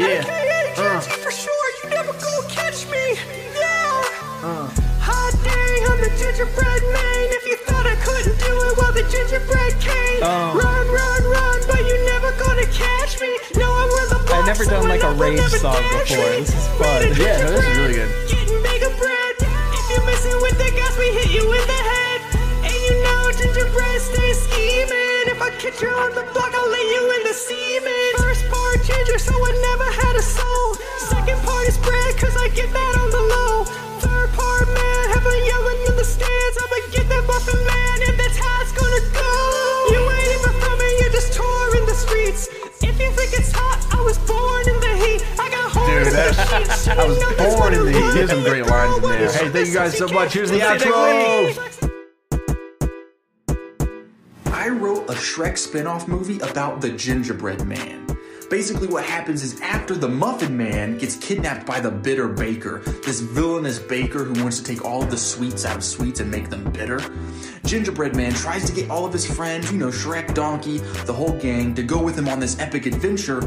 Yeah. AKA Uh. Gingy for sure. You never gonna catch me. Yeah. Uh. Hot dang, I'm the gingerbread man. If you thought I couldn't do it, well the gingerbread came. Oh. Run, run, run, but you never gonna catch me. No, I'm with the I've never done, like, a rave song before. This is fun. Yeah, no, this is really good. Getting bigger bread. If you're messing with the gas, we hit you in the head. Know scheming. If I catch you on the block, I'll lay you in the semen. First part ginger, so I never had a soul. Second part is bread, cause I get that on the low. Third part, man, have a yelling in the stands. I'ma get that muffin man, and that's how it's gonna go. You ain't even from me, you're just touring the streets. If you think it's hot, I was born in the heat. I got Dude, in the that's. I was You know that's born in the. There's some great lines in there. Hey, thank you guys so much. Here's the outro. I wrote a Shrek spin-off movie about the gingerbread man. Basically what happens is after the Muffin Man gets kidnapped by the bitter baker, this villainous baker who wants to take all of the sweets out of sweets and make them bitter, Gingerbread Man tries to get all of his friends, you know, Shrek, Donkey, the whole gang, to go with him on this epic adventure,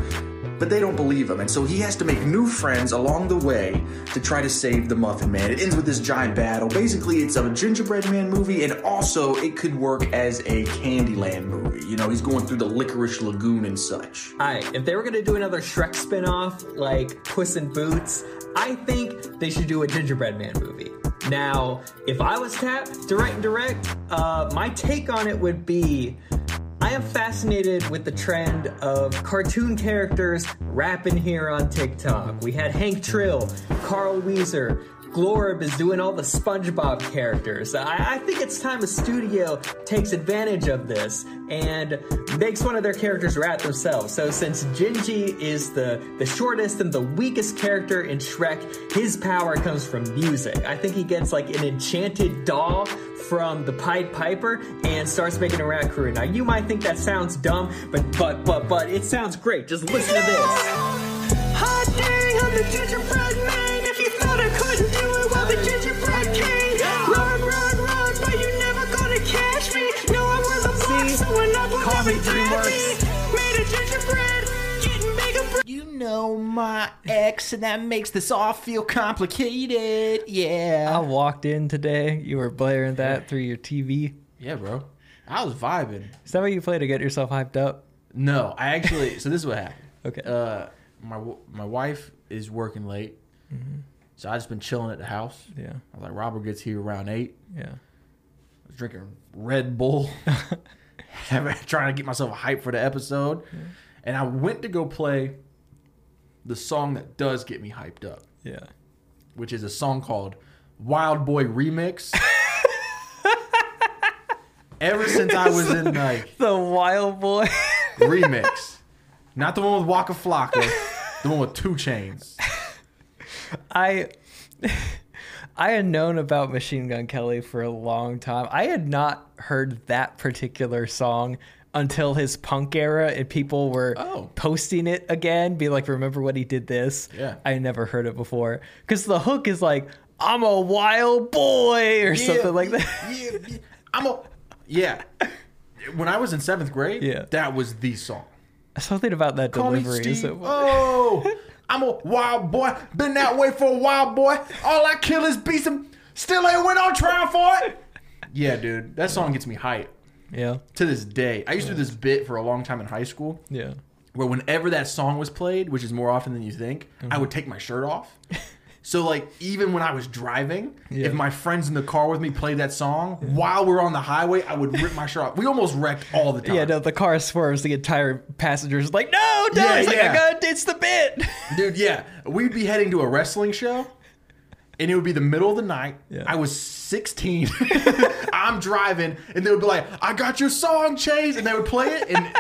but they don't believe him, and so he has to make new friends along the way to try to save the Muffin Man. It ends with this giant battle. Basically, it's a Gingerbread Man movie, and also it could work as a Candyland movie. You know, he's going through the Licorice Lagoon and such. Alright, if they were gonna do another Shrek spin-off like Puss in Boots, I think they should do a Gingerbread Man movie. Now, if I was tapped to write and direct, uh, my take on it would be I am fascinated with the trend of cartoon characters rapping here on TikTok. We had Hank Trill, Carl Wheezer, Glorb is doing all the SpongeBob characters. I, I think it's time a studio takes advantage of this and makes one of their characters rat themselves. So since Gingy is the, the shortest and the weakest character in Shrek, his power comes from music. I think he gets like an enchanted doll from the Pied Piper and starts making a rat crew. Now you might think that sounds dumb, but but but but it sounds great. Just listen to this. Hot the gingerbread man. Never Call me never DreamWorks. Made a gingerbread, getting bigger bread. You know my ex, and that makes this all feel complicated. Yeah. I walked in today. You were blaring that through your TV. Yeah, bro. I was vibing. Is that what you play to get yourself hyped up? No, I actually. so this is what happened. Okay. Uh, my my wife is working late, so I just been chilling at the house. yeah. I was like, Robert gets here around eight. Yeah. I was drinking Red Bull, trying to get myself hyped for the episode, and I went to go play the song that does get me hyped up, Yeah. which is a song called "Wild Boy Remix." Ever since I was in like The Wild Boy. remix, not the one with Waka Flocka, the one with 2 Chainz. I I had known about Machine Gun Kelly for a long time. I had not heard that particular song until his punk era and people were Oh. posting it again, be like, remember when he did this? Yeah. I had never heard it before. Because the hook is like, I'm a wild boy or something like that. Yeah, yeah. I'm a yeah. When I was in seventh grade, Yeah. that was the song. Something about that Call me delivery. is Steve. so- Oh, I'm a wild boy. Been that way for a wild boy. All I kill is beast him. Still ain't went on trial for it. Yeah, dude, that song gets me hype yeah. to this day. I used to do this bit for a long time in high school, Yeah. where whenever that song was played, which is more often than you think, I mm-hmm. would take my shirt off. So like even when I was driving, Yeah. if my friends in the car with me played that song while we're on the highway, I would rip my shirt off. We almost wrecked all the time. Yeah, no, the car swerves. The entire passenger's like, no, no. Yeah, He's like, yeah. I got it's the bit. Dude, yeah. We'd be heading to a wrestling show, and it would be the middle of the night. Yeah. I was 16. I'm driving, and they would be like, I got your song, Chase. And they would play it, and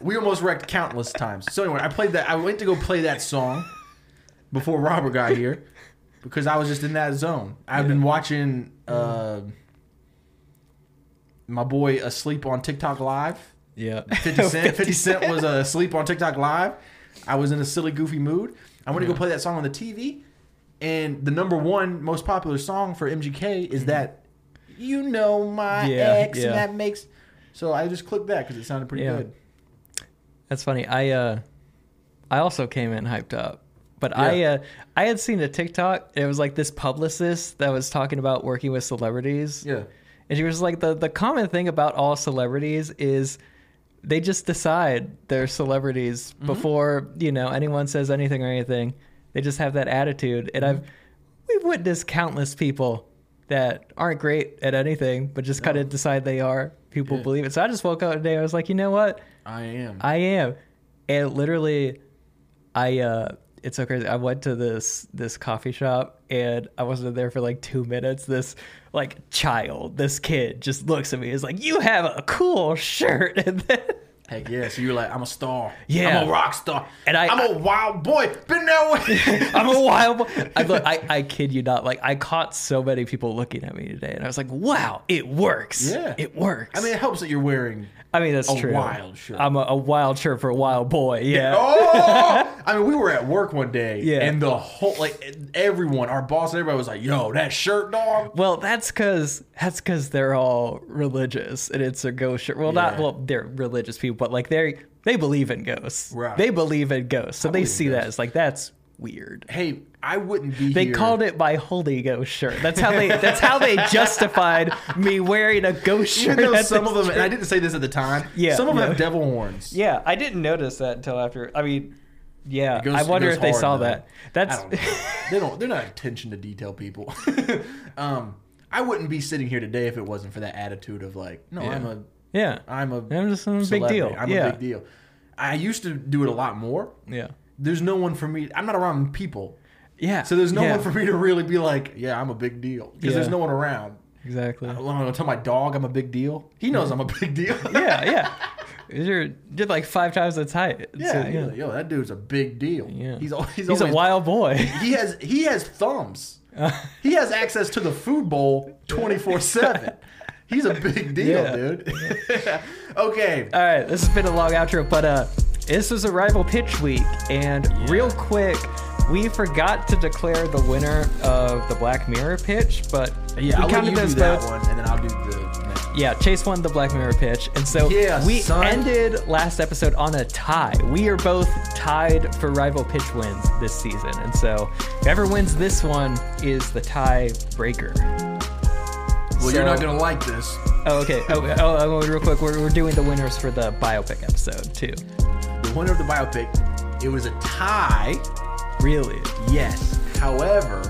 we almost wrecked countless times. So, anyway, I played that. I went to go play that song before Robert got here because I was just in that zone. I've been watching uh, my boy asleep on TikTok Live. Yeah. 50 Cent. 50 Cent was uh, asleep on TikTok Live. I was in a silly, goofy mood. I went to go play that song on the TV, and the number one most popular song for MGK is that "You Know My Mm-hmm. Yeah, Ex," yeah. and that makes. So I just clicked that because it sounded pretty Yeah. good. That's funny. I uh I also came in hyped up. But I uh I had seen a TikTok. It was like this publicist that was talking about working with celebrities. Yeah. And she was like the the common thing about all celebrities is they just decide they're celebrities Mm-hmm. before, you know, anyone says anything or anything. They just have that attitude. And I've we've witnessed countless people that aren't great at anything, but just kind of decide they are. People Yeah. believe it. So I just woke up today. I was like, you know what? I am. I am. And literally I uh it's so crazy. I went to this this coffee shop and I wasn't there for like two minutes. This like child, this kid just looks at me. Is like, "You have a cool shirt," and then Heck yeah! So you're like, I'm a star. Yeah. I'm a rock star. And I- I'm a wild boy. Been that way. I'm a wild boy. I, look, I I kid you not. Like I caught so many people looking at me today, and I was like, "Wow, it works! Yeah. it works." I mean, it helps that you're wearing. I mean that's a true. wild shirt. I'm a, a wild shirt for a wild boy. Yeah. Oh! I mean, we were at work one day, Yeah. and the whole like everyone, our boss, and everybody was like, "Yo, that shirt, dog." Well, that's because that's because they're all religious, and it's a ghost shirt. Well, not well, they're religious people, but like they they believe in ghosts. Right. They believe in ghosts, so they believe in see that as like that's weird. Hey, I wouldn't be. They here. called it my Holy Ghost shirt. That's how they. That's how they justified me wearing a ghost shirt. Even though some of them, church. and I didn't say this at the time. Yeah, some of them yeah. have devil horns. Yeah, I didn't notice that until after. I mean, yeah, goes- I wonder if they hard, saw though. that. That's don't they don't. They're not attention to detail people. um, I wouldn't be sitting here today if it wasn't for that attitude of like, no, Yeah. I'm a, yeah, I'm a, I'm just a big deal. I'm yeah, a big deal. I used to do it a lot more. yeah, There's no one for me. I'm not around people. Yeah. So there's no yeah, one for me to really be like, yeah, I'm a big deal because Yeah. there's no one around. exactly. I'm gonna tell my dog I'm a big deal. He knows I'm a big deal. yeah, yeah. You're, you're like five times its height. yeah, So, he's like, yo, that dude's a big deal. Yeah. he's al- he's, He's a wild boy. He has he has thumbs. he has access to the food bowl 24 seven. He's a big deal, Yeah. dude. okay, All right, this has been a long outro, but uh, this was a rival pitch week, and real quick, we forgot to declare the winner of the Black Mirror pitch, but yeah, we I'll counted those that one, and then I'll do the next. Yeah, Chase won the Black Mirror pitch, and so Yeah, we son. ended last episode on a tie. We are both tied for rival pitch wins this season, and so whoever wins this one is the tie breaker. Well, you're not gonna like this. Oh, okay. Oh, oh, oh, real quick, we're, we're doing the winners for the biopic episode too. The winner of the biopic, it was a tie. Really? Yes. However,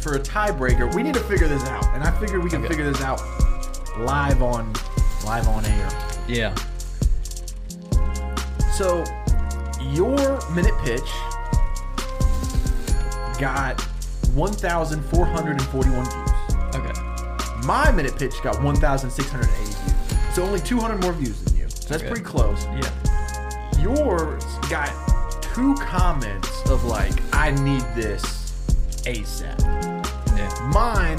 for a tiebreaker, we need to figure this out, and I figure we can Okay. figure this out live on live on air. Yeah. So, your minute pitch got 1,441 views. Okay. My minute pitch got 1,680 views. So only 200 more views than you. So that's Okay. pretty close. Yeah. Yours got two comments of like, I need this ASAP. Yeah. Mine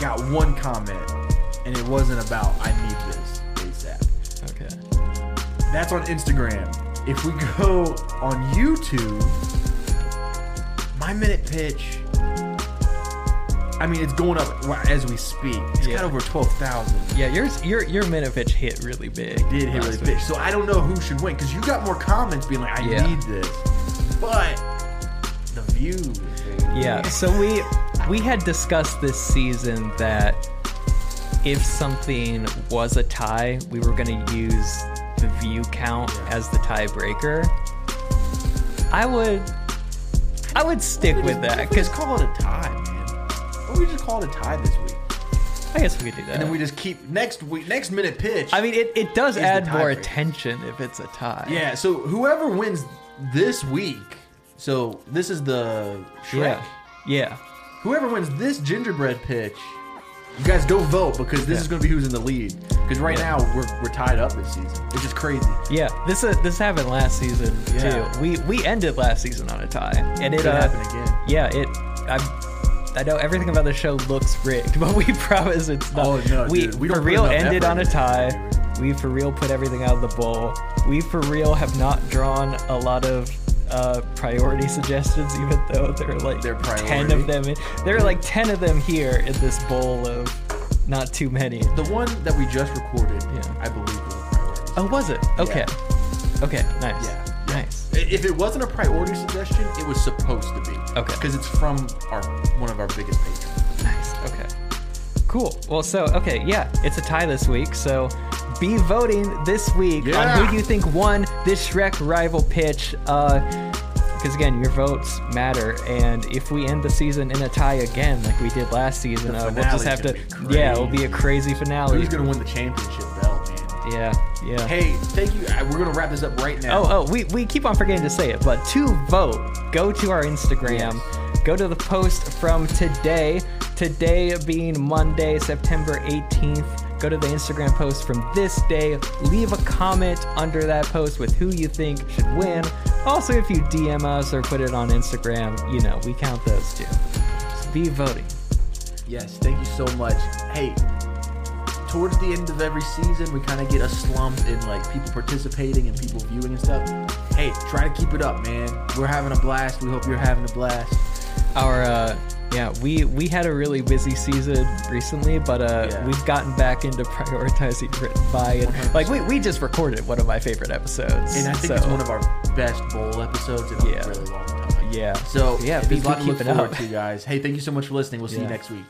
got one comment, and it wasn't about I need this ASAP. Okay. That's on Instagram. If we go on YouTube, my minute pitch. I mean, it's going up as we speak. It's Yeah. got over twelve thousand. Yeah, yours your your minute pitch hit really big. Did hit really last big. So I don't know who should win because you got more comments being like, "I Yeah. need this," but the views. baby. Yeah. So we we had discussed this season that if something was a tie, we were going to use the view count as the tiebreaker. I would I would stick with that Because call it a tie, man. Or we just call it a tie this week, I guess we could do that. and then we just keep next week, next minute pitch. I mean, it, it does add more attention if it's a tie. yeah. So whoever wins this week, so this is the Shrek. Yeah. Yeah. Whoever wins this gingerbread pitch, you guys go vote because this is going to be who's in the lead. Because right Yeah. now we're, we're tied up this season. It's just crazy. Yeah, this uh, this happened last season Yeah. too. We we ended last season on a tie, and it Could uh, happen again. yeah, it. I I know everything about the show looks rigged, but we promise it's not. Oh, no, we dude, we for real ended on a tie. We for real put everything out of the bowl. We for real have not drawn a lot of. Uh, priority suggestions, even though there are like They're ten of them. In, there are like ten of them here in this bowl of not too many. The one that we just recorded, Yeah. I believe was a priority. Oh, was it? Okay. Okay. Nice. Yeah. If it wasn't a priority suggestion, it was supposed to be. Okay. Because it's from our one of our biggest patrons. Nice. Okay. Cool. Well, so okay, yeah, it's a tie this week. So be voting this week on Yeah. who you think won this Shrek rival pitch. Uh, because again, your votes matter, and if we end the season in a tie again, like we did last season, uh, we'll just have to. Yeah, it'll be a crazy finale. Who's gonna win the championship man? Yeah. Yeah. Hey, thank you. Uh, We're gonna wrap this up right now. Oh, oh, we, we keep on forgetting to say it, but to vote, go to our Instagram, go to the post from today, today being Monday, September 18th. Go to the Instagram post from this day, leave a comment under that post with who you think should win. Also, if you DM us or put it on Instagram, you know, we count those too. So be voting. Yes, thank you so much. Hey, towards the end of every season, we kind of get a slump in like people participating and people viewing and stuff. Hey, try to keep it up, man. We're having a blast. We hope you're having a blast. Our uh yeah, we we had a really busy season recently, but uh Yeah. we've gotten back into prioritizing written by and like we, we just recorded one of my favorite episodes. And I think so, it's one of our best bowl episodes in Yeah. a really long time. Yeah. So yeah, be, a lot to be keeping up. to, guys. Hey, thank you so much for listening. We'll see you next week.